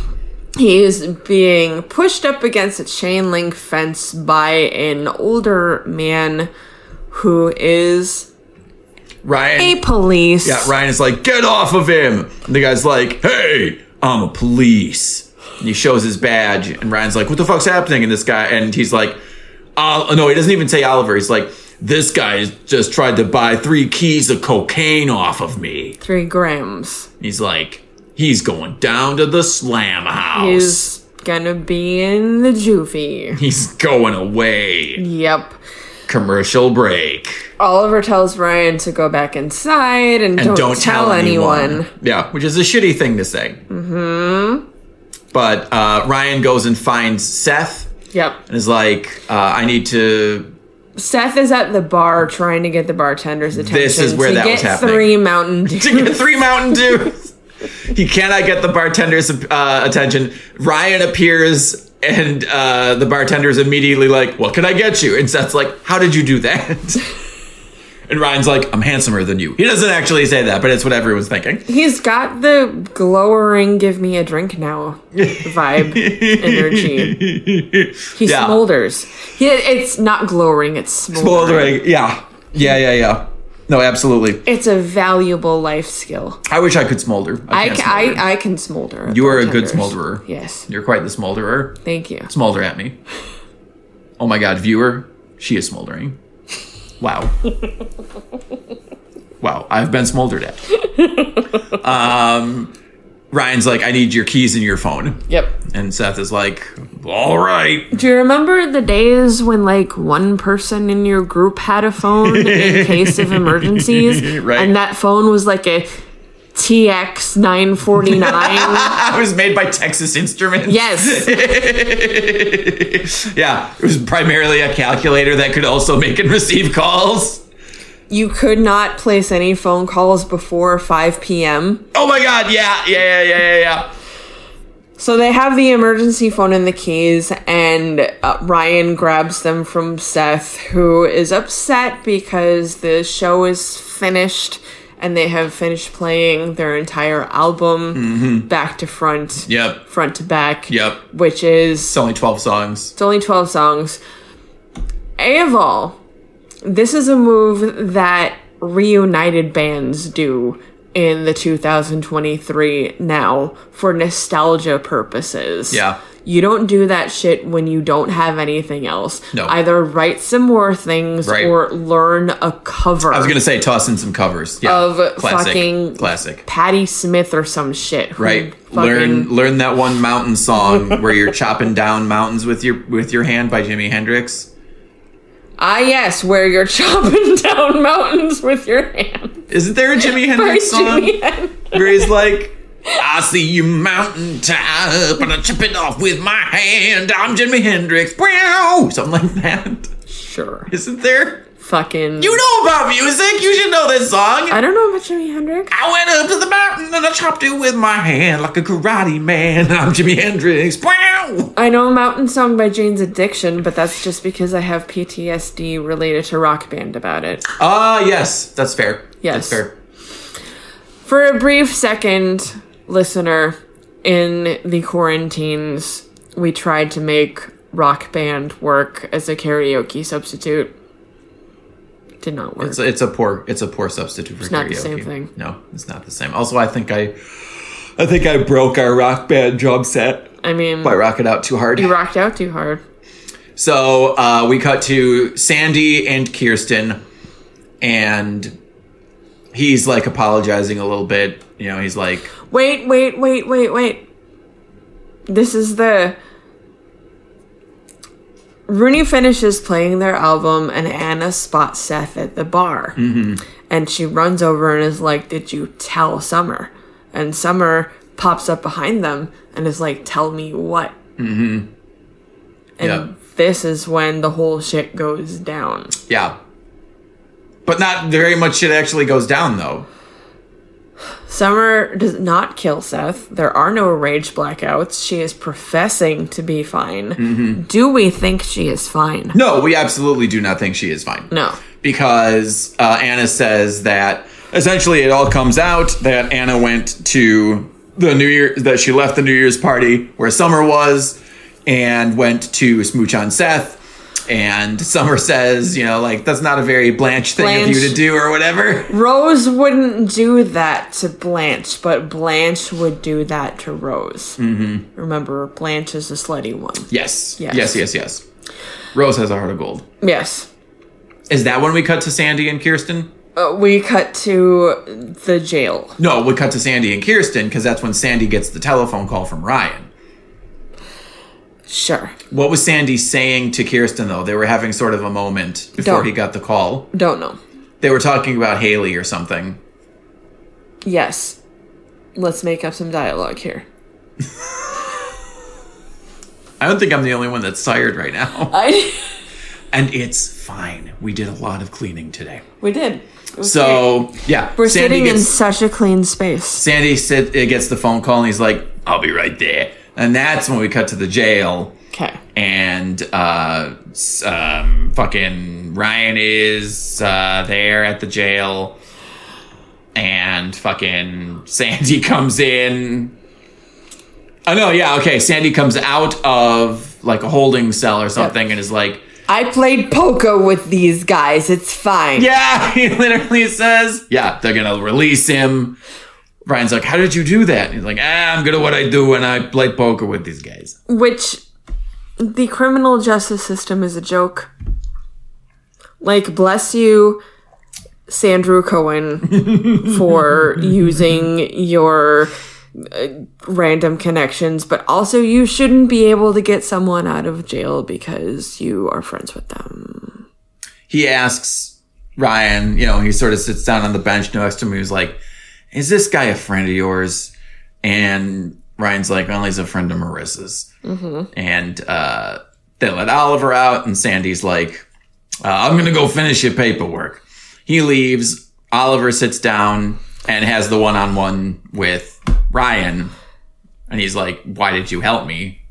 A: He is being pushed up against a chain link fence by an older man who is
B: Ryan.
A: a police.
B: Yeah, Ryan is like, get off of him. And the guy's like, hey, I'm a police. And he shows his badge, and Ryan's like, what the fuck's happening? And this guy, and he's like, oh, no, he doesn't even say Oliver. He's like, this guy just tried to buy three keys of cocaine off of me.
A: Three grams.
B: He's like, he's going down to the slam house.
A: He's gonna be in the juvie.
B: He's going away.
A: Yep.
B: Commercial break.
A: Oliver tells Ryan to go back inside and,
B: and
A: don't,
B: don't,
A: tell, anyone.
B: Yeah, which is a shitty thing to say. Mm-hmm. But uh, Ryan goes and finds Seth
A: Yep.
B: and is like, uh, "I need to."
A: Seth is at the bar trying to get the bartender's attention.
B: This is where
A: to
B: that
A: get
B: was happening.
A: Three Mountain Dew.
B: To get three Mountain Dews. he cannot get the bartender's uh, attention. Ryan appears, and uh, the bartender's immediately like, "What can I get you?" And Seth's like, "How did you do that?" and Ryan's like, "I'm handsomer than you." He doesn't actually say that, but it's what everyone's thinking.
A: He's got the glowering "give me a drink now" vibe energy. He
B: Yeah.
A: smolders. He, it's not glowering. It's smoldering.
B: Smoldering, yeah, yeah, yeah, yeah. No, absolutely.
A: It's a valuable life skill.
B: I wish I could smolder.
A: I,
B: can't smolder.
A: I, I can smolder.
B: you are a good smolderer.
A: Yes.
B: You're quite the smolderer.
A: Thank you.
B: Smolder at me. Oh my god, viewer, she is smoldering. Wow. wow, I've been smoldered at. Um, Ryan's like, I need your keys and your phone.
A: Yep.
B: And Seth is like, all right.
A: Do you remember the days when like one person in your group had a phone in case of emergencies?
B: Right.
A: And that phone was like a TX 949.
B: I was made by Texas Instruments.
A: yes.
B: yeah, it was primarily a calculator that could also make and receive calls.
A: You could not place any phone calls before 5 p.m.
B: Oh my god, yeah, yeah, yeah, yeah, yeah, yeah.
A: So they have the emergency phone and the keys, and uh, Ryan grabs them from Seth, who is upset because the show is finished and they have finished playing their entire album back to front,
B: Yep.
A: front to back.
B: Yep.
A: Which is
B: It's only 12 songs.
A: it's only 12 songs. A of all, this is a move that reunited bands do in the 2023 now for nostalgia purposes.
B: Yeah.
A: You don't do that shit when you don't have anything else.
B: No.
A: Either write some more things
B: Right.
A: or learn a cover
B: I was gonna say toss in some covers. Yeah.
A: of
B: classic.
A: fucking
B: classic.
A: Patti Smith or some shit.
B: Right. Learn learn that one mountain song where you're chopping down mountains with your with your hand by Jimi Hendrix.
A: Ah, yes, where you're chopping down mountains with your hand.
B: Isn't there a Jimi Hendrix song
A: Jimi Hendrix.
B: where he's like, "I see you mountain top and I chop it off with my hand. I'm Jimi Hendrix." Wow, something like that.
A: Sure.
B: Isn't there?
A: Fucking.
B: You know about music. You should know this song.
A: I don't know about Jimi Hendrix.
B: I went up to the mountain and I chopped it with my hand like a karate man. I'm Jimi Hendrix. Wow.
A: I know a mountain song by Jane's Addiction, but that's just because I have PTSD related to Rock Band about it.
B: Ah, yes, that's fair.
A: Yes.
B: that's fair.
A: For a brief second, listener, in the quarantines, we tried to make Rock Band work as a karaoke substitute. Did not work.
B: It's a, it's a poor it's a poor substitute for
A: It's
B: karaoke.
A: not the same thing.
B: No, it's not the same. Also, I think I I think I broke our rock band drum set.
A: I mean,
B: I rock it out too hard.
A: you rocked out too hard.
B: So uh, we cut to Sandy and Kirsten, and he's like apologizing a little bit. You know, he's like,
A: Wait, wait, wait, wait, wait. This is the. Rooney finishes playing their album, and Anna spots Seth at the bar. Mm-hmm. And she runs over and is like, Did you tell Summer? And Summer pops up behind them and is like, Tell me what? Mm-hmm. And
B: Yeah.
A: this is when the whole shit goes down.
B: yeah. But not very much shit actually goes down though.
A: Summer does not kill Seth. There are no rage blackouts. She is professing to be fine. Do we think she is fine?
B: No, we absolutely do not think she is fine.
A: No.
B: because uh, Anna says that essentially it all comes out that Anna went to the New Year that she left the New Year's party where Summer was and went to smooch on Seth. And Summer says, you know, like that's not a very Blanche thing of you to do or whatever.
A: Rose wouldn't do that to Blanche, but Blanche would do that to Rose. Mm-hmm. Remember, Blanche is the slutty one.
B: Yes.
A: Yes.
B: Yes, yes, yes. Rose has a heart of gold.
A: Yes.
B: Is that when we cut to Sandy and Kirsten?
A: Uh, we cut to the jail.
B: No, we cut to Sandy and Kirsten because that's when Sandy gets the telephone call from Ryan.
A: Sure.
B: What was Sandy saying to Kirsten though? They were having sort of a moment before
A: Don't.
B: he got the call.
A: Don't know.
B: They were talking about Haley or something.
A: Yes. Let's make up some dialogue here.
B: I don't think I'm the only one that's tired right now.
A: I.
B: And it's fine. We did a lot of cleaning today.
A: we did. Was great.
B: So, yeah.
A: we're
B: Sandy
A: sitting in such a clean space.
B: Sandy gets the phone call and he's like, I'll be right there. And that's when we cut to the jail.
A: Okay.
B: and uh, um, fucking Ryan is uh, there at the jail, and fucking Sandy comes in. Oh no, yeah, okay. Sandy comes out of like a holding cell or something, and is like,
A: I played poker with these guys. It's fine.
B: "Yeah," he literally says, "Yeah, they're gonna release him." Ryan's like, "How did you do that?" And he's like, "Ah, I'm good at what I do when I play poker with these guys."
A: Which the criminal justice system is a joke. Like, bless you, Sandra Cohen, for using your uh, random connections, but also you shouldn't be able to get someone out of jail because you are friends with them.
B: he asks Ryan, you know, he sort of sits down on the bench next to him. He's like, Is this guy a friend of yours? And Ryan's like, Well, he's a friend of Marissa's. And uh, they let Oliver out, and Sandy's like, uh, I'm going to go finish your paperwork. He leaves. Oliver sits down and has the one on one with Ryan. And he's like, Why did you help me?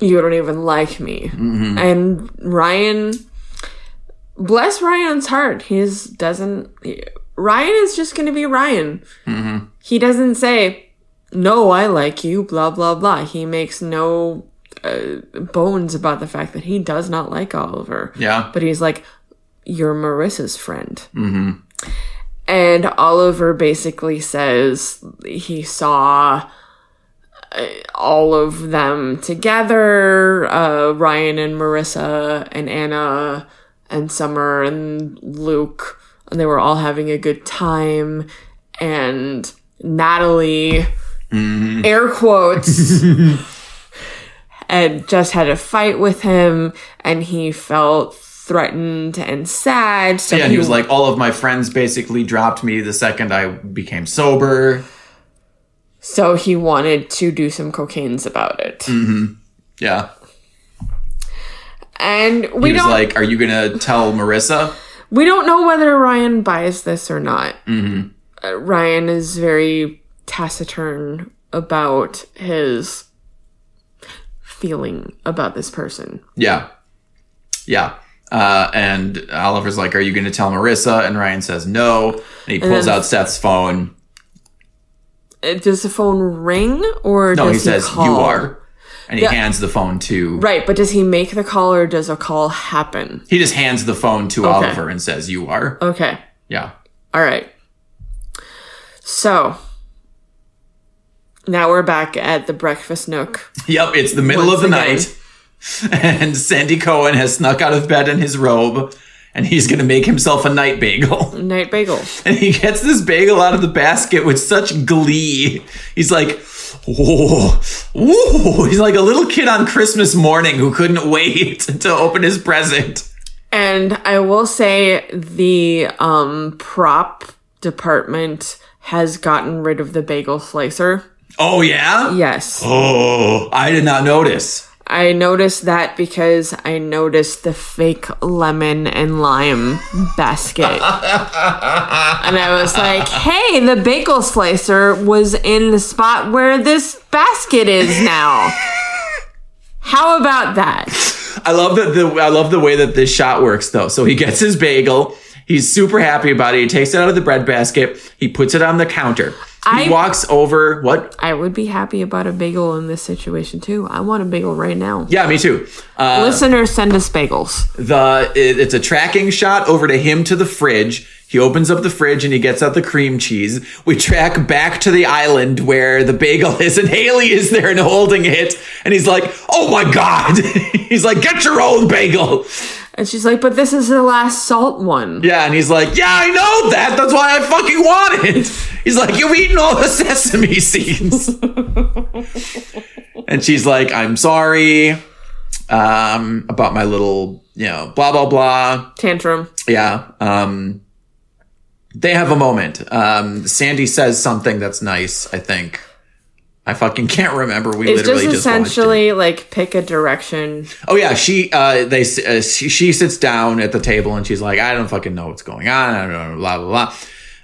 A: You don't even like me. And Ryan, bless Ryan's heart. He's doesn't. Ryan is just going to be Ryan. He doesn't say, "No, I like you." Blah blah blah. He makes no uh, bones about the fact that he does not like Oliver.
B: Yeah.
A: But he's like, "You're Marissa's friend." Mm-hmm. And Oliver basically says he saw uh, all of them together uh, Ryan and Marissa and Anna and Summer and Luke. And they were all having a good time. And Natalie, mm-hmm. air quotes, had just had a fight with him. And he felt threatened and sad. So
B: Yeah, and he was like, All of my friends basically dropped me the second I became sober.
A: so he wanted to do some cocaines about it. Mm-hmm.
B: Yeah.
A: And we
B: He was like, Are you going to tell Marissa?
A: We don't know whether Ryan buys this or not. Mm-hmm. Uh, Ryan is very taciturn about his feeling about this person.
B: Yeah. Yeah. Uh, and Oliver's like, Are you going to tell Marissa? And Ryan says no. And he pulls out Seth's phone.
A: Uh, Does the phone ring or
B: No,
A: does
B: he says? You are. And he
A: Yeah.
B: hands the phone to.
A: Right, but does he make the call or does a call happen?
B: He just hands the phone to Oliver and says, You are.
A: Okay.
B: Yeah.
A: All right. So, Now we're back at the breakfast nook.
B: Yep, it's the middle
A: Once
B: of the
A: again.
B: night, and Sandy Cohen has snuck out of bed in his robe, and he's gonna make himself a night bagel.
A: Night bagel.
B: And he gets this bagel out of the basket with such glee. He's like, "Whoa, whoa!" He's like a little kid on Christmas morning who couldn't wait to open his present.
A: And I will say the um, prop department has gotten rid of the bagel slicer.
B: Oh yeah.
A: Yes.
B: Oh, I did not notice.
A: I noticed that because I noticed the fake lemon and lime basket. and I was like, hey, the bagel slicer was in the spot where this basket is now. How about that?
B: I love that the I love the way that this shot works though. So he gets his bagel. He's super happy about it. He takes it out of the bread basket. He puts it on the counter. He
A: I-
B: walks over. What?
A: I would be happy about a bagel in this situation too. I want a bagel right now.
B: Yeah, me too. Uh,
A: Listeners, send us bagels.
B: the it- it's a tracking shot over to him to the fridge. He opens up the fridge and he gets out the cream cheese. We track back to the island where the bagel is, and Hailey is there and holding it. And he's like, "Oh my god!" he's like, "Get your own bagel."
A: And she's like, but this is the last salt one.
B: Yeah, and he's like, "Yeah, I know that. That's why I fucking want it." He's like, "You've eaten all the sesame seeds." and she's like, "I'm sorry um, about my little, you know, blah blah blah."
A: Tantrum.
B: Yeah. Um, they have a moment. Um, Sandy says something that's nice. I think. I fucking can't remember. We
A: It's
B: literally
A: just
B: just,
A: essentially like pick a direction.
B: Oh yeah, she uh they uh, she, she sits down at the table and she's like, I don't fucking know what's going on. I don't know, blah blah blah.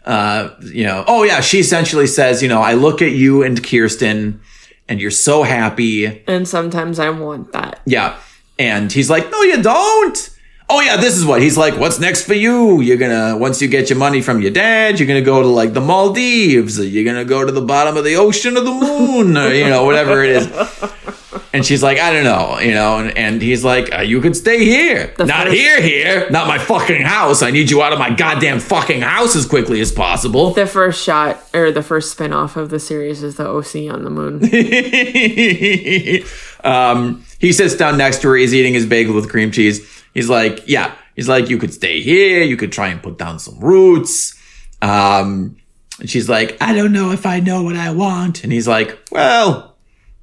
B: Uh, you know, oh yeah, she essentially says, you know, I look at you and Kirsten, and you're so happy.
A: And sometimes I want that.
B: Yeah, and he's like, no, you don't. Oh yeah, this is what he's like. What's next for you? You're gonna once you get your money from your dad, you're gonna go to like the Maldives. You're gonna go to the bottom of the ocean or the moon, or you know whatever it is. And she's like, I don't know, you know, and, and he's like, uh, you could stay here. not
A: first-
B: here, here. Not my fucking house. I need you out of my goddamn fucking house as quickly as possible.
A: The first shot or the first spin off of the series is the OC on the moon.
B: um, he sits down next to her. He's eating his bagel with cream cheese. He's like, yeah. He's like, you could stay here. You could try and put down some roots. Um, and she's like, I don't know if I know what I want. And he's like, well,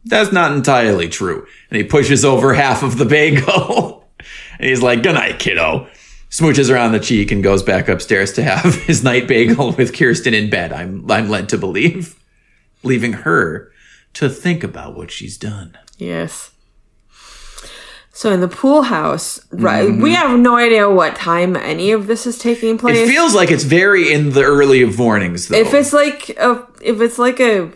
B: that's not entirely true. And he pushes over half of the bagel. and he's like, good night, kiddo. Smooches her on the cheek and goes back upstairs to have his night bagel with Kirsten in bed. I'm, I'm led to believe, leaving her to think about what she's done.
A: yes. So in the pool house, right?
B: Mm-hmm.
A: We have no idea what time any of this is taking place.
B: It feels like it's very in the early of mornings, though.
A: if it's like a if it's like a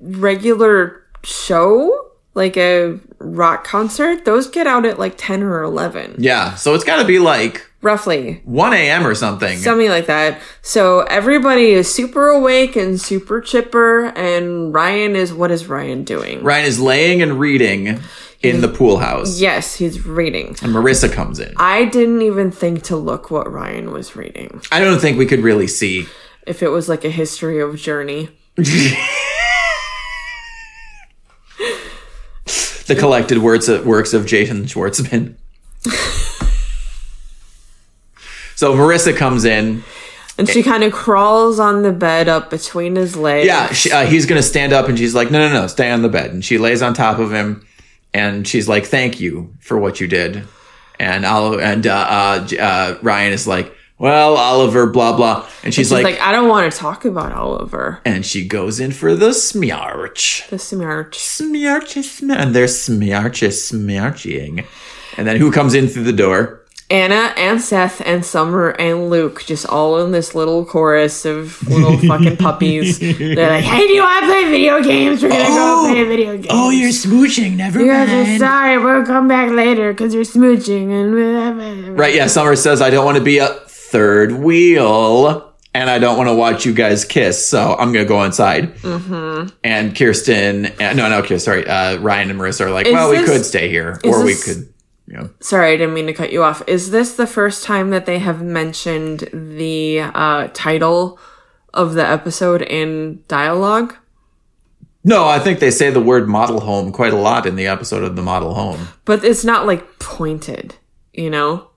A: regular show, like a rock concert, those get out at like ten or eleven,
B: yeah, so it's got to be like
A: roughly.
B: 1 a.m. or something.
A: Something like that. So everybody is super awake and super chipper, and Ryan is what is Ryan doing?
B: Ryan is laying and reading in the pool house,
A: Yes, he's reading.
B: and Marissa comes in.
A: I didn't even think to look what Ryan was reading.
B: I don't think we could really see.
A: If it was like a history of Journey.
B: the collected words of, works of Jason Schwartzman. so Marissa comes in.
A: And she kind of crawls on the bed up between his legs.
B: Yeah, she, uh, he's gonna stand up, and she's like, "No, no, no, stay on the bed." And she lays on top of him, and she's like, "Thank you for what you did." And Oliver and uh, uh, uh, Ryan is like, "Well, Oliver, blah blah," and she's,
A: She's
B: like,
A: like, I don't want to talk about Oliver.
B: and she goes in for the smiarch.
A: The smirch.
B: Smiarch, sm- and they're smiarch, smiarching. And then who comes in through the door?
A: Anna and Seth and Summer and Luke just all in this little chorus of little fucking puppies. They're like, hey, do you want to play video games? We're going to
B: Oh.
A: go play video games.
B: Oh, you're smooching. Never
A: You guys are sorry. We'll come back later because you're smooching. and
B: Right, yeah, Summer says, I don't want to be a third wheel and I don't want to watch you guys kiss, so I'm going to go inside. Mm-hmm. And Kirsten, uh, no, no, Kirsten, sorry, uh, Ryan and Marissa are like,
A: Is
B: well, we could stay here, or we could, you know.
A: Sorry, I didn't mean to cut you off. Is this the first time that they have mentioned the uh, title of the episode in dialogue?
B: No, I think they say the word model home quite a lot in the episode of the model home.
A: But it's not like pointed, you know?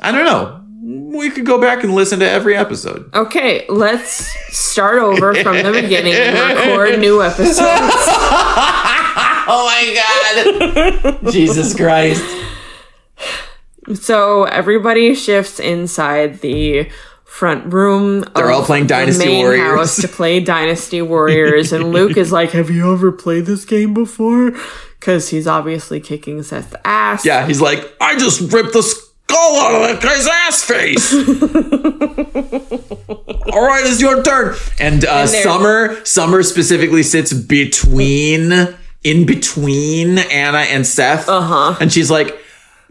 B: I don't know. We could go back and listen to every episode.
A: Okay, let's start over from the beginning and record new episodes.
B: Oh my god. Jesus Christ.
A: So everybody shifts inside the front room.
B: They're all playing Dynasty
A: the main
B: Warriors.
A: House to play Dynasty Warriors, and Luke is like, "Have you ever played this game before?" Because he's obviously kicking Seth's ass.
B: Yeah, he's like, I just ripped the out of that guy's ass face. All right, it's your turn. And, uh,
A: they're-
B: Summer, Summer specifically sits between, in between Anna and Seth. Uh huh. And she's like,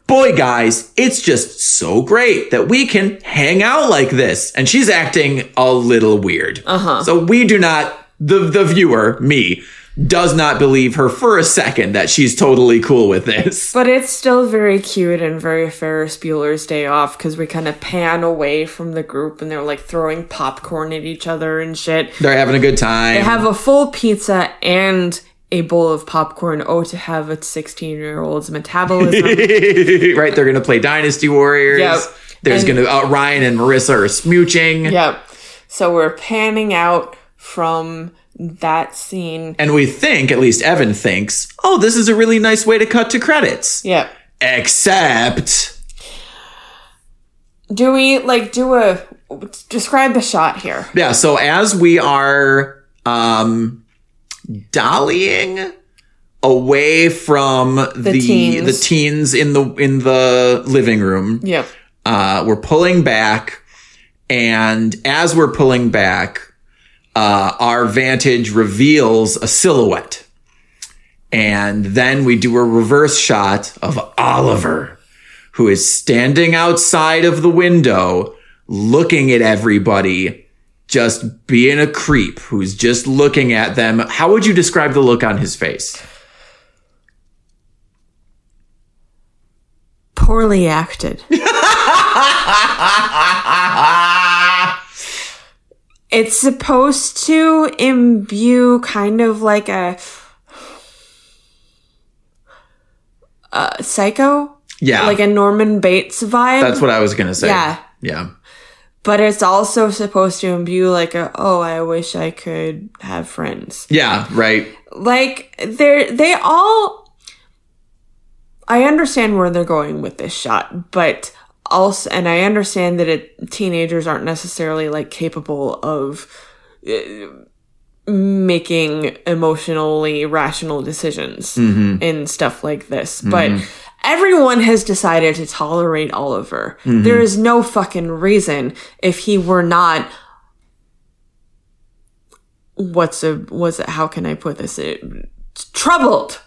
B: boy, guys, it's just so great that we can hang out like this. And she's acting a little weird. Uh huh. So we do not, the, the viewer, me, does not believe her for a second that she's totally cool with this.
A: But it's still very cute and very Ferris Bueller's Day Off because we kind of pan away from the group and they're like throwing popcorn at each other and shit.
B: They're having a good time.
A: They have a full pizza and a bowl of popcorn. Oh, to have a 16 year old's metabolism.
B: right, they're gonna play Dynasty Warriors.
A: Yep.
B: There's gonna uh, Ryan and Marissa are smooching,
A: yep. So we're panning out from that scene.
B: and we think, at least Evan thinks, oh, this is a really nice way to cut to credits.
A: Yep.
B: Except,
A: Do we like do a describe the shot here?
B: yeah. So as we are um, dollying away from the
A: teens.
B: the teens in the in the living room,
A: Yep.
B: uh, we're pulling back, and as we're pulling back, uh, our vantage reveals a silhouette. And then we do a reverse shot of Oliver, who is standing outside of the window, looking at everybody, just being a creep, who's just looking at them. How would you describe the look on his face?
A: Poorly acted. it's supposed to imbue kind of like a, a psycho,
B: Yeah,
A: like a Norman Bates vibe.
B: that's what I was gonna say.
A: Yeah.
B: yeah.
A: but it's also supposed to imbue like a oh I wish I could have friends.
B: Yeah, right.
A: Like they're they all I understand where they're going with this shot, but also and I understand that it, teenagers aren't necessarily like capable of uh, making emotionally rational decisions mm-hmm. in stuff like this. Mm-hmm. But everyone has decided to tolerate Oliver. Mm-hmm. There is no fucking reason if he were not what's a was it how can I put this? It, troubled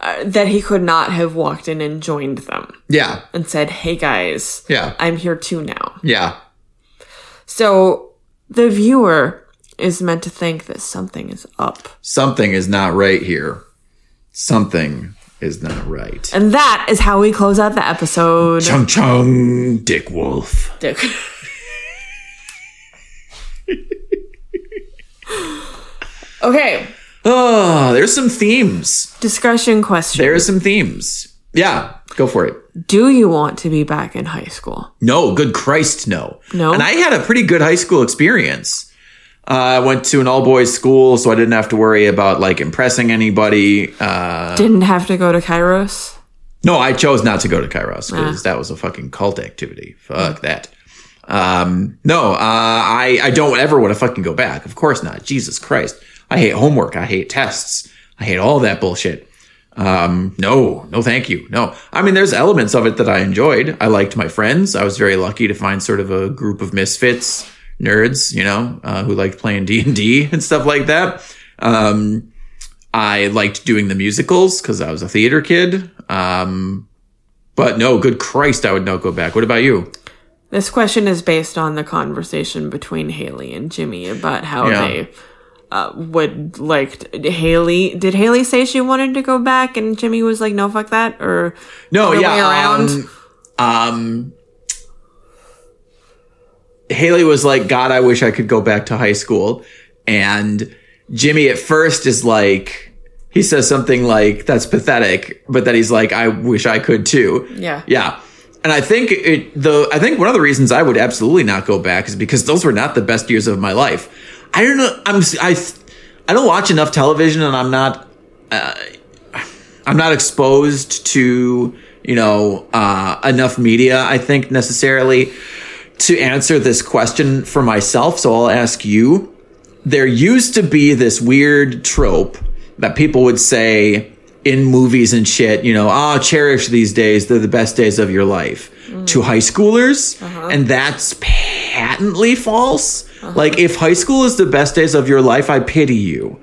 A: uh, that he could not have walked in and joined them
B: Yeah,
A: and said hey guys
B: yeah,
A: I'm here too now
B: yeah.
A: so the viewer is meant to think that something is up
B: Something is not right here. Something is not right.
A: and that is how we close out the episode
B: Chung Chung, Dick Wolf.
A: Dick. okay
B: Oh, there's some themes.
A: discussion question
B: There's some themes. Yeah, go for it.
A: do you want to be back in high school
B: No, good Christ, no.
A: No?
B: And I had a pretty good high school experience. Uh, I went to an all boys school, so I didn't have to worry about like impressing anybody. Uh,
A: didn't have to go to kairos
B: no, I chose not to go to Kairos because that was a fucking cult activity. Fuck that. Um, no, uh, I, I don't ever want to fucking go back. Of course not. Jesus Christ. I hate homework. I hate tests. I hate all that bullshit. Um, no, no, thank you. No, I mean, there's elements of it that I enjoyed. I liked my friends. I was very lucky to find sort of a group of misfits, nerds, you know, uh, who liked playing D and D and stuff like that. Um, I liked doing the musicals because I was a theater kid. Um, but no, good Christ, I would not go back. What about you?
A: This question is based on the conversation between Hailey and Jimmy about how
B: Yeah.
A: they uh, would like Hailey. Did Hailey say she wanted to go back, and Jimmy was like, "No, fuck that," or
B: No, yeah.
A: around?
B: Um, um, Hailey was like, God, I wish I could go back to high school. And Jimmy at first is like, he says something like, that's pathetic, but then he's like, I wish I could too.
A: Yeah.
B: Yeah. And I think it, the, I think one of the reasons I would absolutely not go back is because those were not the best years of my life. I don't know. I'm, I, I don't watch enough television and I'm not, uh, I'm not exposed to, you know, uh, enough media, I think necessarily to answer this question for myself. So I'll ask you, there used to be this weird trope that people would say in movies and shit, you know, oh, cherish these days. They're the best days of your life to high schoolers. And that's patently false. Like, if high school is the best days of your life, I pity you.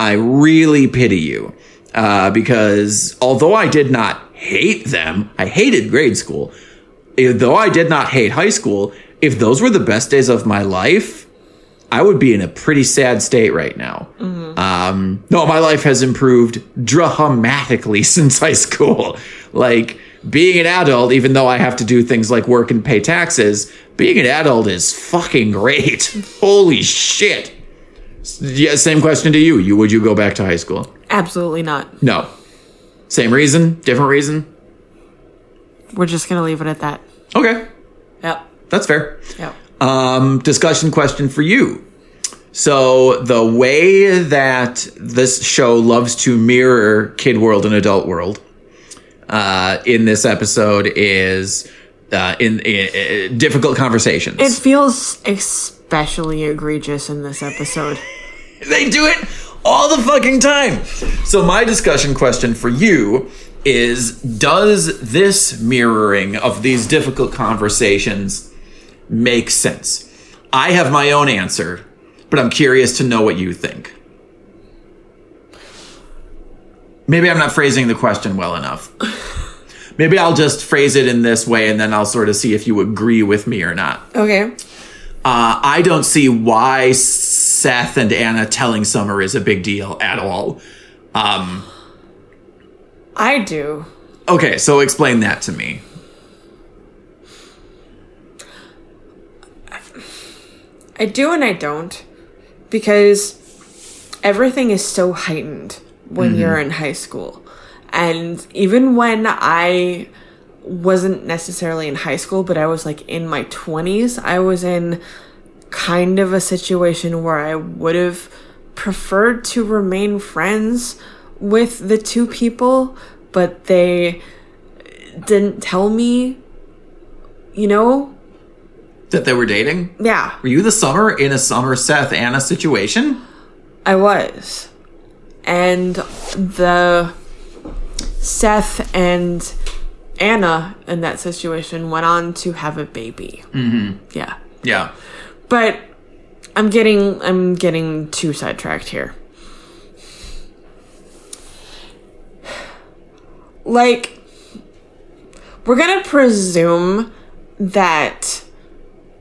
B: I really pity you. Uh, because although I did not hate them, I hated grade school. Though I did not hate high school, if those were the best days of my life, I would be in a pretty sad state right now. Um, no, my life has improved dramatically since high school. Like being an adult, even though I have to do things like work and pay taxes, being an adult is fucking great. Holy shit. Yeah, same question to you. You would you go back to high school?
A: Absolutely not.
B: No. Same reason, different reason.
A: We're just gonna leave it at that.
B: Okay,
A: Yep.
B: that's fair.
A: Yep.
B: Um, discussion question for you. So the way that this show loves to mirror kid world and adult world uh, in this episode is uh, in, in, uh, difficult conversations.
A: It feels especially egregious in this episode.
B: they do it all the fucking time. So my discussion question for you is does this mirroring of these difficult conversations make sense? I have my own answer, but I'm curious to know what you think. Maybe I'm not phrasing the question well enough. Maybe I'll just phrase it in this way and then I'll sort of see if you agree with me or not.
A: Okay.
B: Uh, I don't see why Seth and Anna telling Summer is a big deal at all. Um,
A: I do.
B: okay, so explain that to me.
A: I do and I don't. Because everything is so heightened when you're in high school. And even when I wasn't necessarily in high school, but I was like in my 20s, I was in kind of a situation where I would have preferred to remain friends with the two people, but they didn't tell me, you know?
B: That they were dating?
A: Yeah,
B: Were you the Summer in a Summer Seth Anna situation?
A: I was. And the Seth and Anna in that situation went on to have a baby. Mm-hmm. Yeah.
B: Yeah.
A: But I'm getting I'm getting too sidetracked here. Like we're going to presume that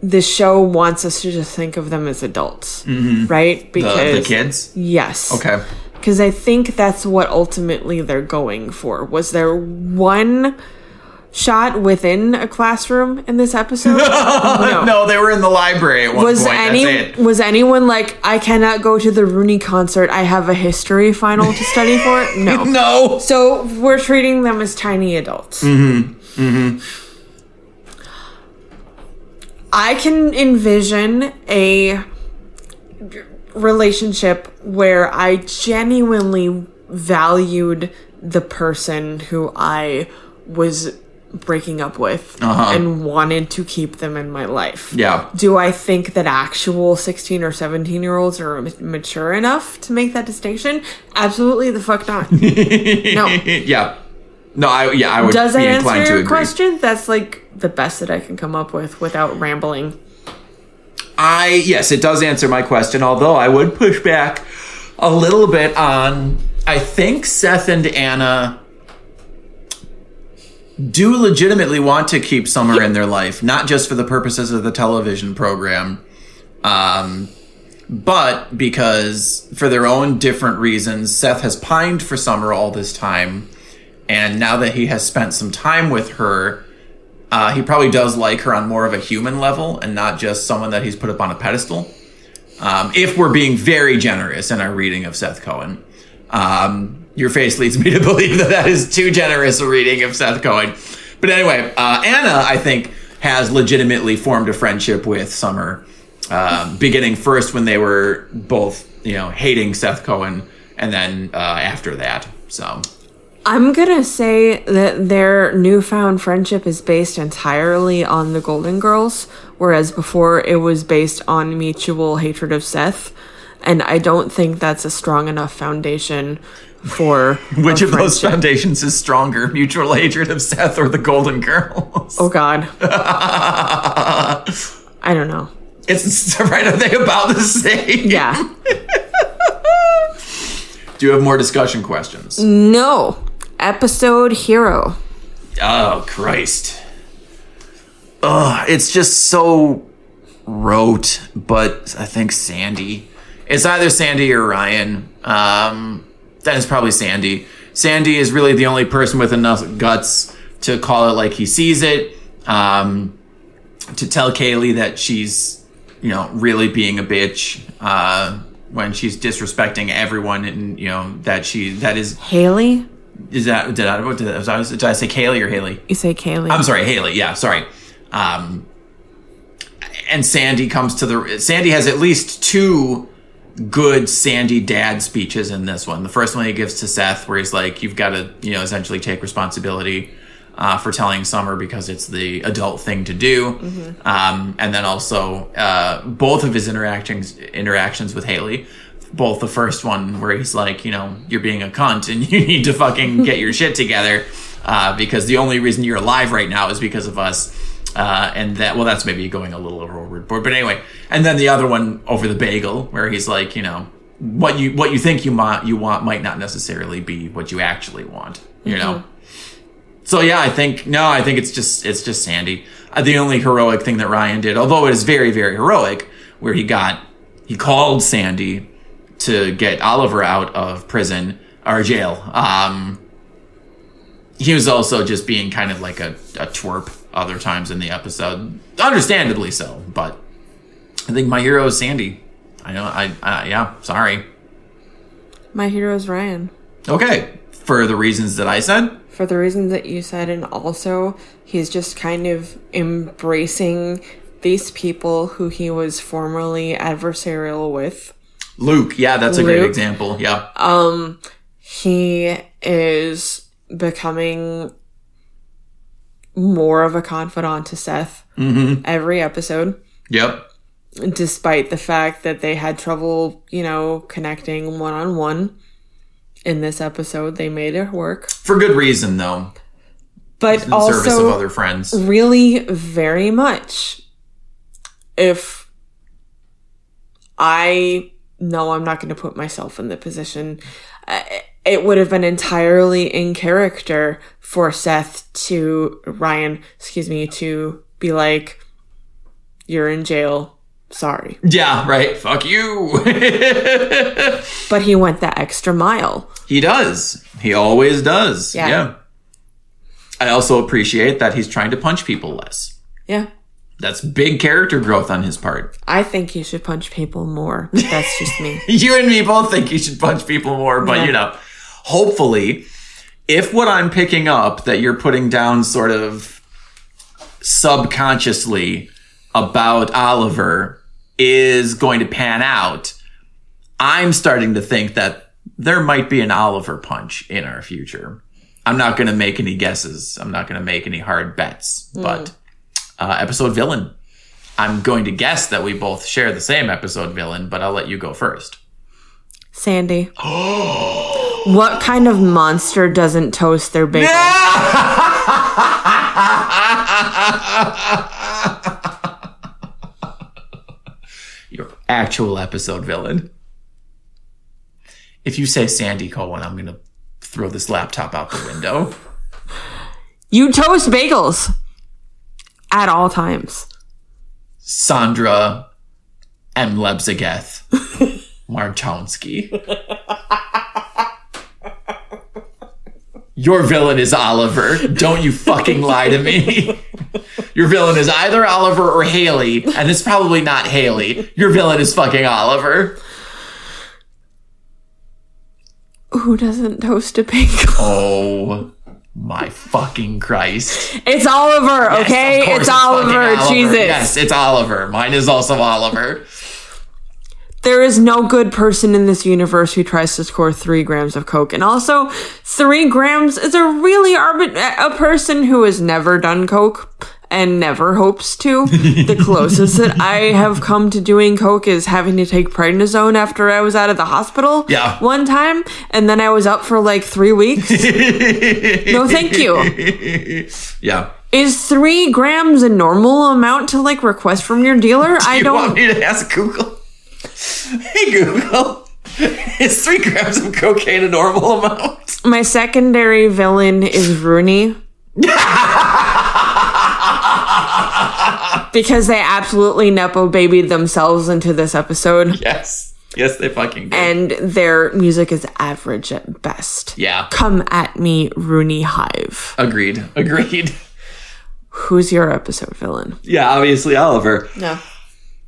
A: the show wants us to just think of them as adults, right?
B: The, the kids?
A: Yes.
B: Okay.
A: Because I think that's what ultimately they're going for. Was there one shot within a classroom in this episode? no.
B: No, they were in the library at one
A: Was
B: point.
A: any
B: That's it.
A: was anyone like I cannot go to the Rooney concert? I have a history final to study for. No.
B: No.
A: So we're treating them as tiny adults. Mm-hmm. Mm-hmm. I can envision a relationship where I genuinely valued the person who I was breaking up with
B: Uh-huh.
A: and wanted to keep them in my life.
B: Yeah.
A: Do I think that actual 16 or 17 year olds are ma- mature enough to make that distinction? Absolutely the fuck not. no.
B: Yeah. No, I yeah, I would
A: Does that answer your question? That's like the best that I can come up with without rambling.
B: I yes, it does answer my question, although I would push back a little bit on I think Seth and Anna do legitimately want to keep Summer in their life, not just for the purposes of the television program, um, but because for their own different reasons, Seth has pined for Summer all this time, and now that he has spent some time with her, uh, he probably does like her on more of a human level and not just someone that he's put up on a pedestal. Um, if we're being very generous in our reading of Seth Cohen, um, your face leads me to believe that that is too generous a reading of Seth Cohen. But anyway, uh, Anna, I think, has legitimately formed a friendship with Summer, um, beginning first when they were both, you know, hating Seth Cohen, and then uh, after that. So
A: I'm gonna say that their newfound friendship is based entirely on the Golden Girls, whereas before it was based on mutual hatred of Seth. And I don't think that's a strong enough foundation for
B: Which of those foundations is stronger, mutual hatred of Seth or the Golden Girls?
A: Oh God, I don't know.
B: It's right. Are they about the same?
A: Yeah,
B: Do you have more discussion questions?
A: no episode hero.
B: Oh Christ! Ugh, it's just so rote. But I think Sandy. It's either Sandy or Ryan. Um, then it's probably Sandy. Sandy is really the only person with enough guts to call it like he sees it. Um, to tell Kaylee that she's, you know, really being a bitch uh, when she's disrespecting everyone, and you know that she that is
A: Hailey,
B: is that did I did I, did I say Kaylee or Hailey?
A: you say Kaylee?
B: I'm sorry, Hailey. Yeah, sorry. Um, and Sandy comes to the. Sandy has at least two good Sandy dad speeches in this one. The first one he gives to Seth, where he's like, "You've got to, you know, essentially take responsibility uh, for telling Summer because it's the adult thing to do." Um, and then also uh, both of his interactions interactions with Hailey. Both the first one where he's like, you know, you're being a cunt and you need to fucking get your shit together uh, because the only reason you're alive right now is because of us. Uh, and that, well, that's maybe going a little overboard, but anyway. And then the other one over the bagel, where he's like, you know, what you what you think you might you want might not necessarily be what you actually want, you know. So yeah, I think no, I think it's just it's just Sandy. Uh, the only heroic thing that Ryan did, although it is very very heroic, where he got he called Sandy to get Oliver out of prison or jail. Um, he was also just being kind of like a, a twerp other times in the episode, understandably so. But I think my hero is Sandy. I know. I, I yeah. Sorry.
A: My hero is Ryan.
B: Okay, for the reasons that I said.
A: For the reasons that you said, and also he's just kind of embracing these people who he was formerly adversarial with.
B: Luke, yeah, that's a great example. Yeah.
A: Um He is becoming more of a confidant to Seth every episode,
B: yep.
A: despite the fact that they had trouble, you know, connecting one on one. In this episode, they made it work.
B: For good reason, though.
A: But
B: In service of
A: also,
B: other friends.
A: really very much if i know i'm not going to put myself in the position it would have been entirely in character for seth to ryan excuse me to be like you're in jail sorry
B: Yeah, right. Fuck you.
A: but he went that extra mile
B: he does. He always does.
A: Yeah.
B: yeah. I also appreciate that he's trying to punch people less.
A: yeah
B: That's big character growth on his part.
A: i think he should punch people more that's just me
B: You and me both think you should punch people more, but
A: Yeah.
B: you know, hopefully, if what I'm picking up that you're putting down sort of subconsciously about Oliver is going to pan out, I'm starting to think that there might be an Oliver punch in our future. I'm not going to make any guesses. I'm not going to make any hard bets, but mm. Uh, episode villain. I'm going to guess that we both share the same episode villain, but I'll let you go first.
A: Sandy. Oh what kind of monster doesn't toast their bagel?
B: Your actual episode villain. If you say Sandy Cohen, I'm going to throw this laptop out the window.
A: You toast bagels at all times.
B: Sandra M. Lebzageth Marchonsky. Your villain is Oliver. Don't you fucking lie to me. Your villain is either Oliver or Hailey, and it's probably not Hailey. Your villain is fucking Oliver.
A: Who doesn't toast a pig?
B: Oh my fucking Christ.
A: it's Oliver, okay? It's
B: fucking
A: Oliver. Jesus.
B: Yes, it's Oliver. Mine is also Oliver.
A: There is no good person in this universe who tries to score three grams of coke, and also three grams is a really arbit- a person who has never done coke and never hopes to. the closest that I have come to doing coke is having to take prednisone after I was out of the hospital.
B: Yeah.
A: one time, and then I was up for like three weeks. no, thank you.
B: Yeah.
A: Is three grams a normal amount to like request from your dealer? I
B: you
A: don't.
B: want me to ask Google? Hey Google, is three grams of cocaine a normal amount?
A: My secondary villain is Rooney. because they absolutely nepo babied themselves into this episode,
B: Yes, yes, they fucking do.
A: and their music is average at best.
B: yeah,
A: Come at me, Rooney Hive.
B: agreed, agreed.
A: Who's your episode villain?
B: Yeah, obviously Oliver.
A: No.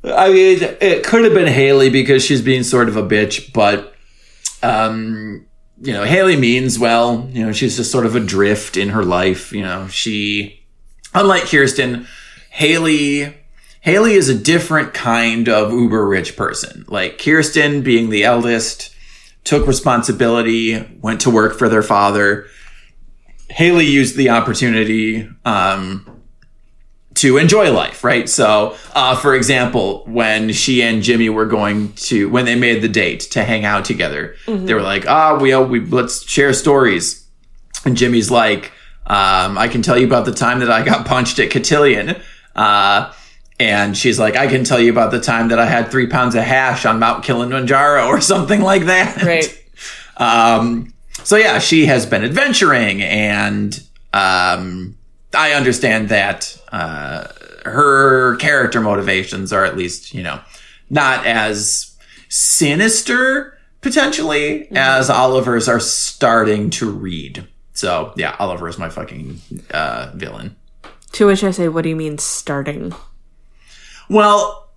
B: I mean, it could have been Hailey because she's being sort of a bitch, but um, you know, Hailey means well. You know, she's just sort of adrift in her life. You know, she, unlike Kirsten, Hailey. Hailey is a different kind of uber rich person. Like Kirsten, being the eldest, took responsibility, went to work for their father. Hailey used the opportunity um, to enjoy life, right? So, uh, for example, when she and Jimmy were going to, when they made the date to hang out together, they were like, ah, we, we, let's share stories. And Jimmy's like, um, I can tell you about the time that I got punched at Cotillion. Uh, and she's like, I can tell you about the time that I had three pounds of hash on Mount Kilimanjaro or something like that.
A: Right.
B: Um, so yeah, she has been adventuring, and um, I understand that uh, her character motivations are at least you know not as sinister potentially as Oliver's are starting to read. So yeah, Oliver is my fucking uh, villain.
A: To which I say, what do you mean starting?
B: Well,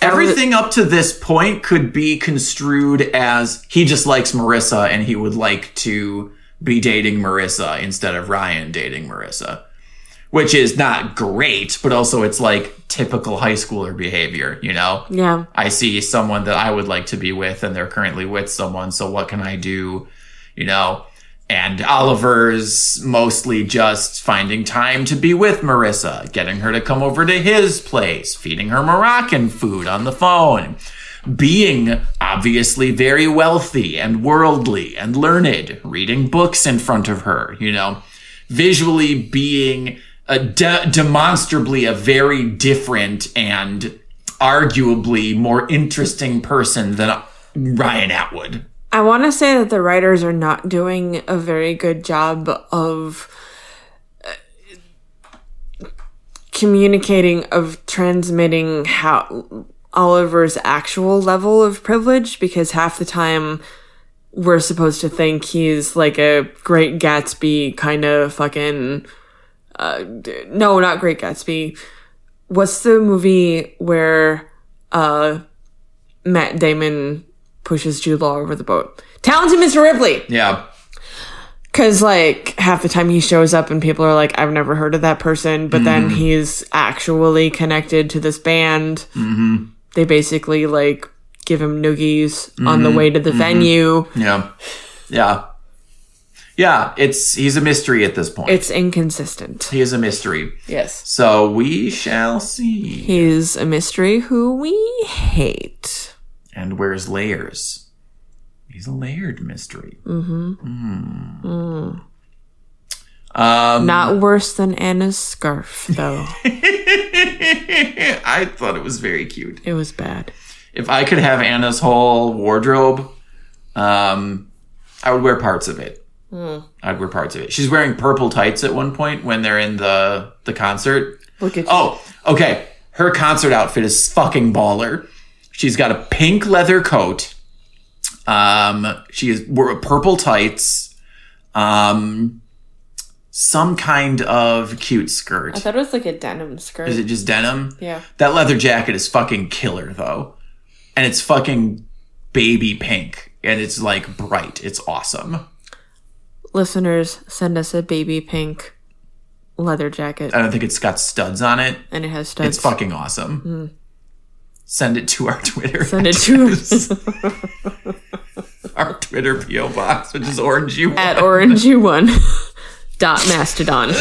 B: everything up to this point could be construed as he just likes Marissa and he would like to be dating Marissa instead of Ryan dating Marissa. Which is not great, but also it's like typical high schooler behavior, you know?
A: Yeah.
B: I see someone that I would like to be with and they're currently with someone, so what can I do? You know? And Oliver's mostly just finding time to be with Marissa, getting her to come over to his place, feeding her Moroccan food on the phone, being obviously very wealthy and worldly and learned, reading books in front of her, you know, visually being a de- demonstrably a very different and arguably more interesting person than Ryan Atwood.
A: I want to say that the writers are not doing a very good job of uh, communicating, of transmitting how Oliver's actual level of privilege because half the time we're supposed to think he's like a great Gatsby kind of fucking. Uh, no, not Great Gatsby. What's the movie where uh, Matt Damon pushes Jude Law over the boat? Talented Mr. Ripley.
B: Yeah.
A: Because, like, half the time he shows up and people are like, I've never heard of that person, but then mm-hmm. he's actually connected to this band. Mm-hmm. They basically, like, give him noogies on the mm-hmm. way to the mm-hmm. venue.
B: Yeah. Yeah. Yeah, it's he's a mystery at this point.
A: It's inconsistent.
B: he is a mystery.
A: Yes.
B: So we shall see.
A: He's a mystery who we hate.
B: And wears layers. He's a layered mystery. Mm-hmm. Um,
A: Not worse than Anna's scarf, though.
B: I thought it was very cute.
A: it was bad.
B: If I could have Anna's whole wardrobe, um, I would wear parts of it. I'd wear parts of it. She's wearing purple tights at one point when they're in the the concert.
A: Look at.
B: Oh, okay. Her concert outfit is fucking baller. She's got a pink leather coat. Um, she is wore purple tights. Um, some kind of cute skirt.
A: I thought it was like a denim skirt.
B: Is it just denim?
A: yeah.
B: That leather jacket is fucking killer though. And it's fucking baby pink. And it's like bright. It's awesome.
A: Listeners, send us a baby pink leather jacket,
B: I don't think it's got studs on it.
A: and it has studs.
B: It's fucking awesome. Send it to our Twitter.
A: Send it to
B: our Twitter PO box, which is orange you
A: at orange orangey one dot mastodon.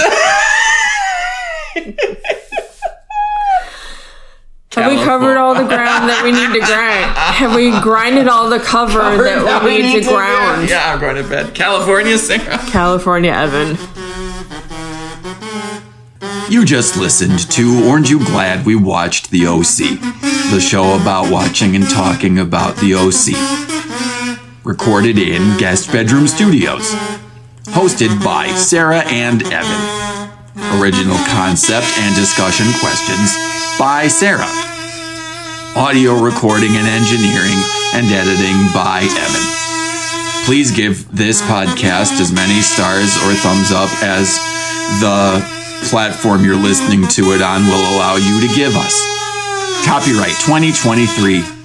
A: Have we covered all the ground that we need to grind? Have we grinded all the cover that we need, to ground?
B: Yeah, I'm going to bed. California Sarah.
A: California Evan.
B: You just listened to Orange You Glad We Watched The OC, the show about watching and talking about The OC. Recorded in Guest Bedroom Studios. Hosted by Sarah and Evan. Original concept and discussion questions by Sarah. Audio recording and engineering and editing by Evan. Please give this podcast as many stars or thumbs up as the platform you're listening to it on will allow you to give us. Copyright 2023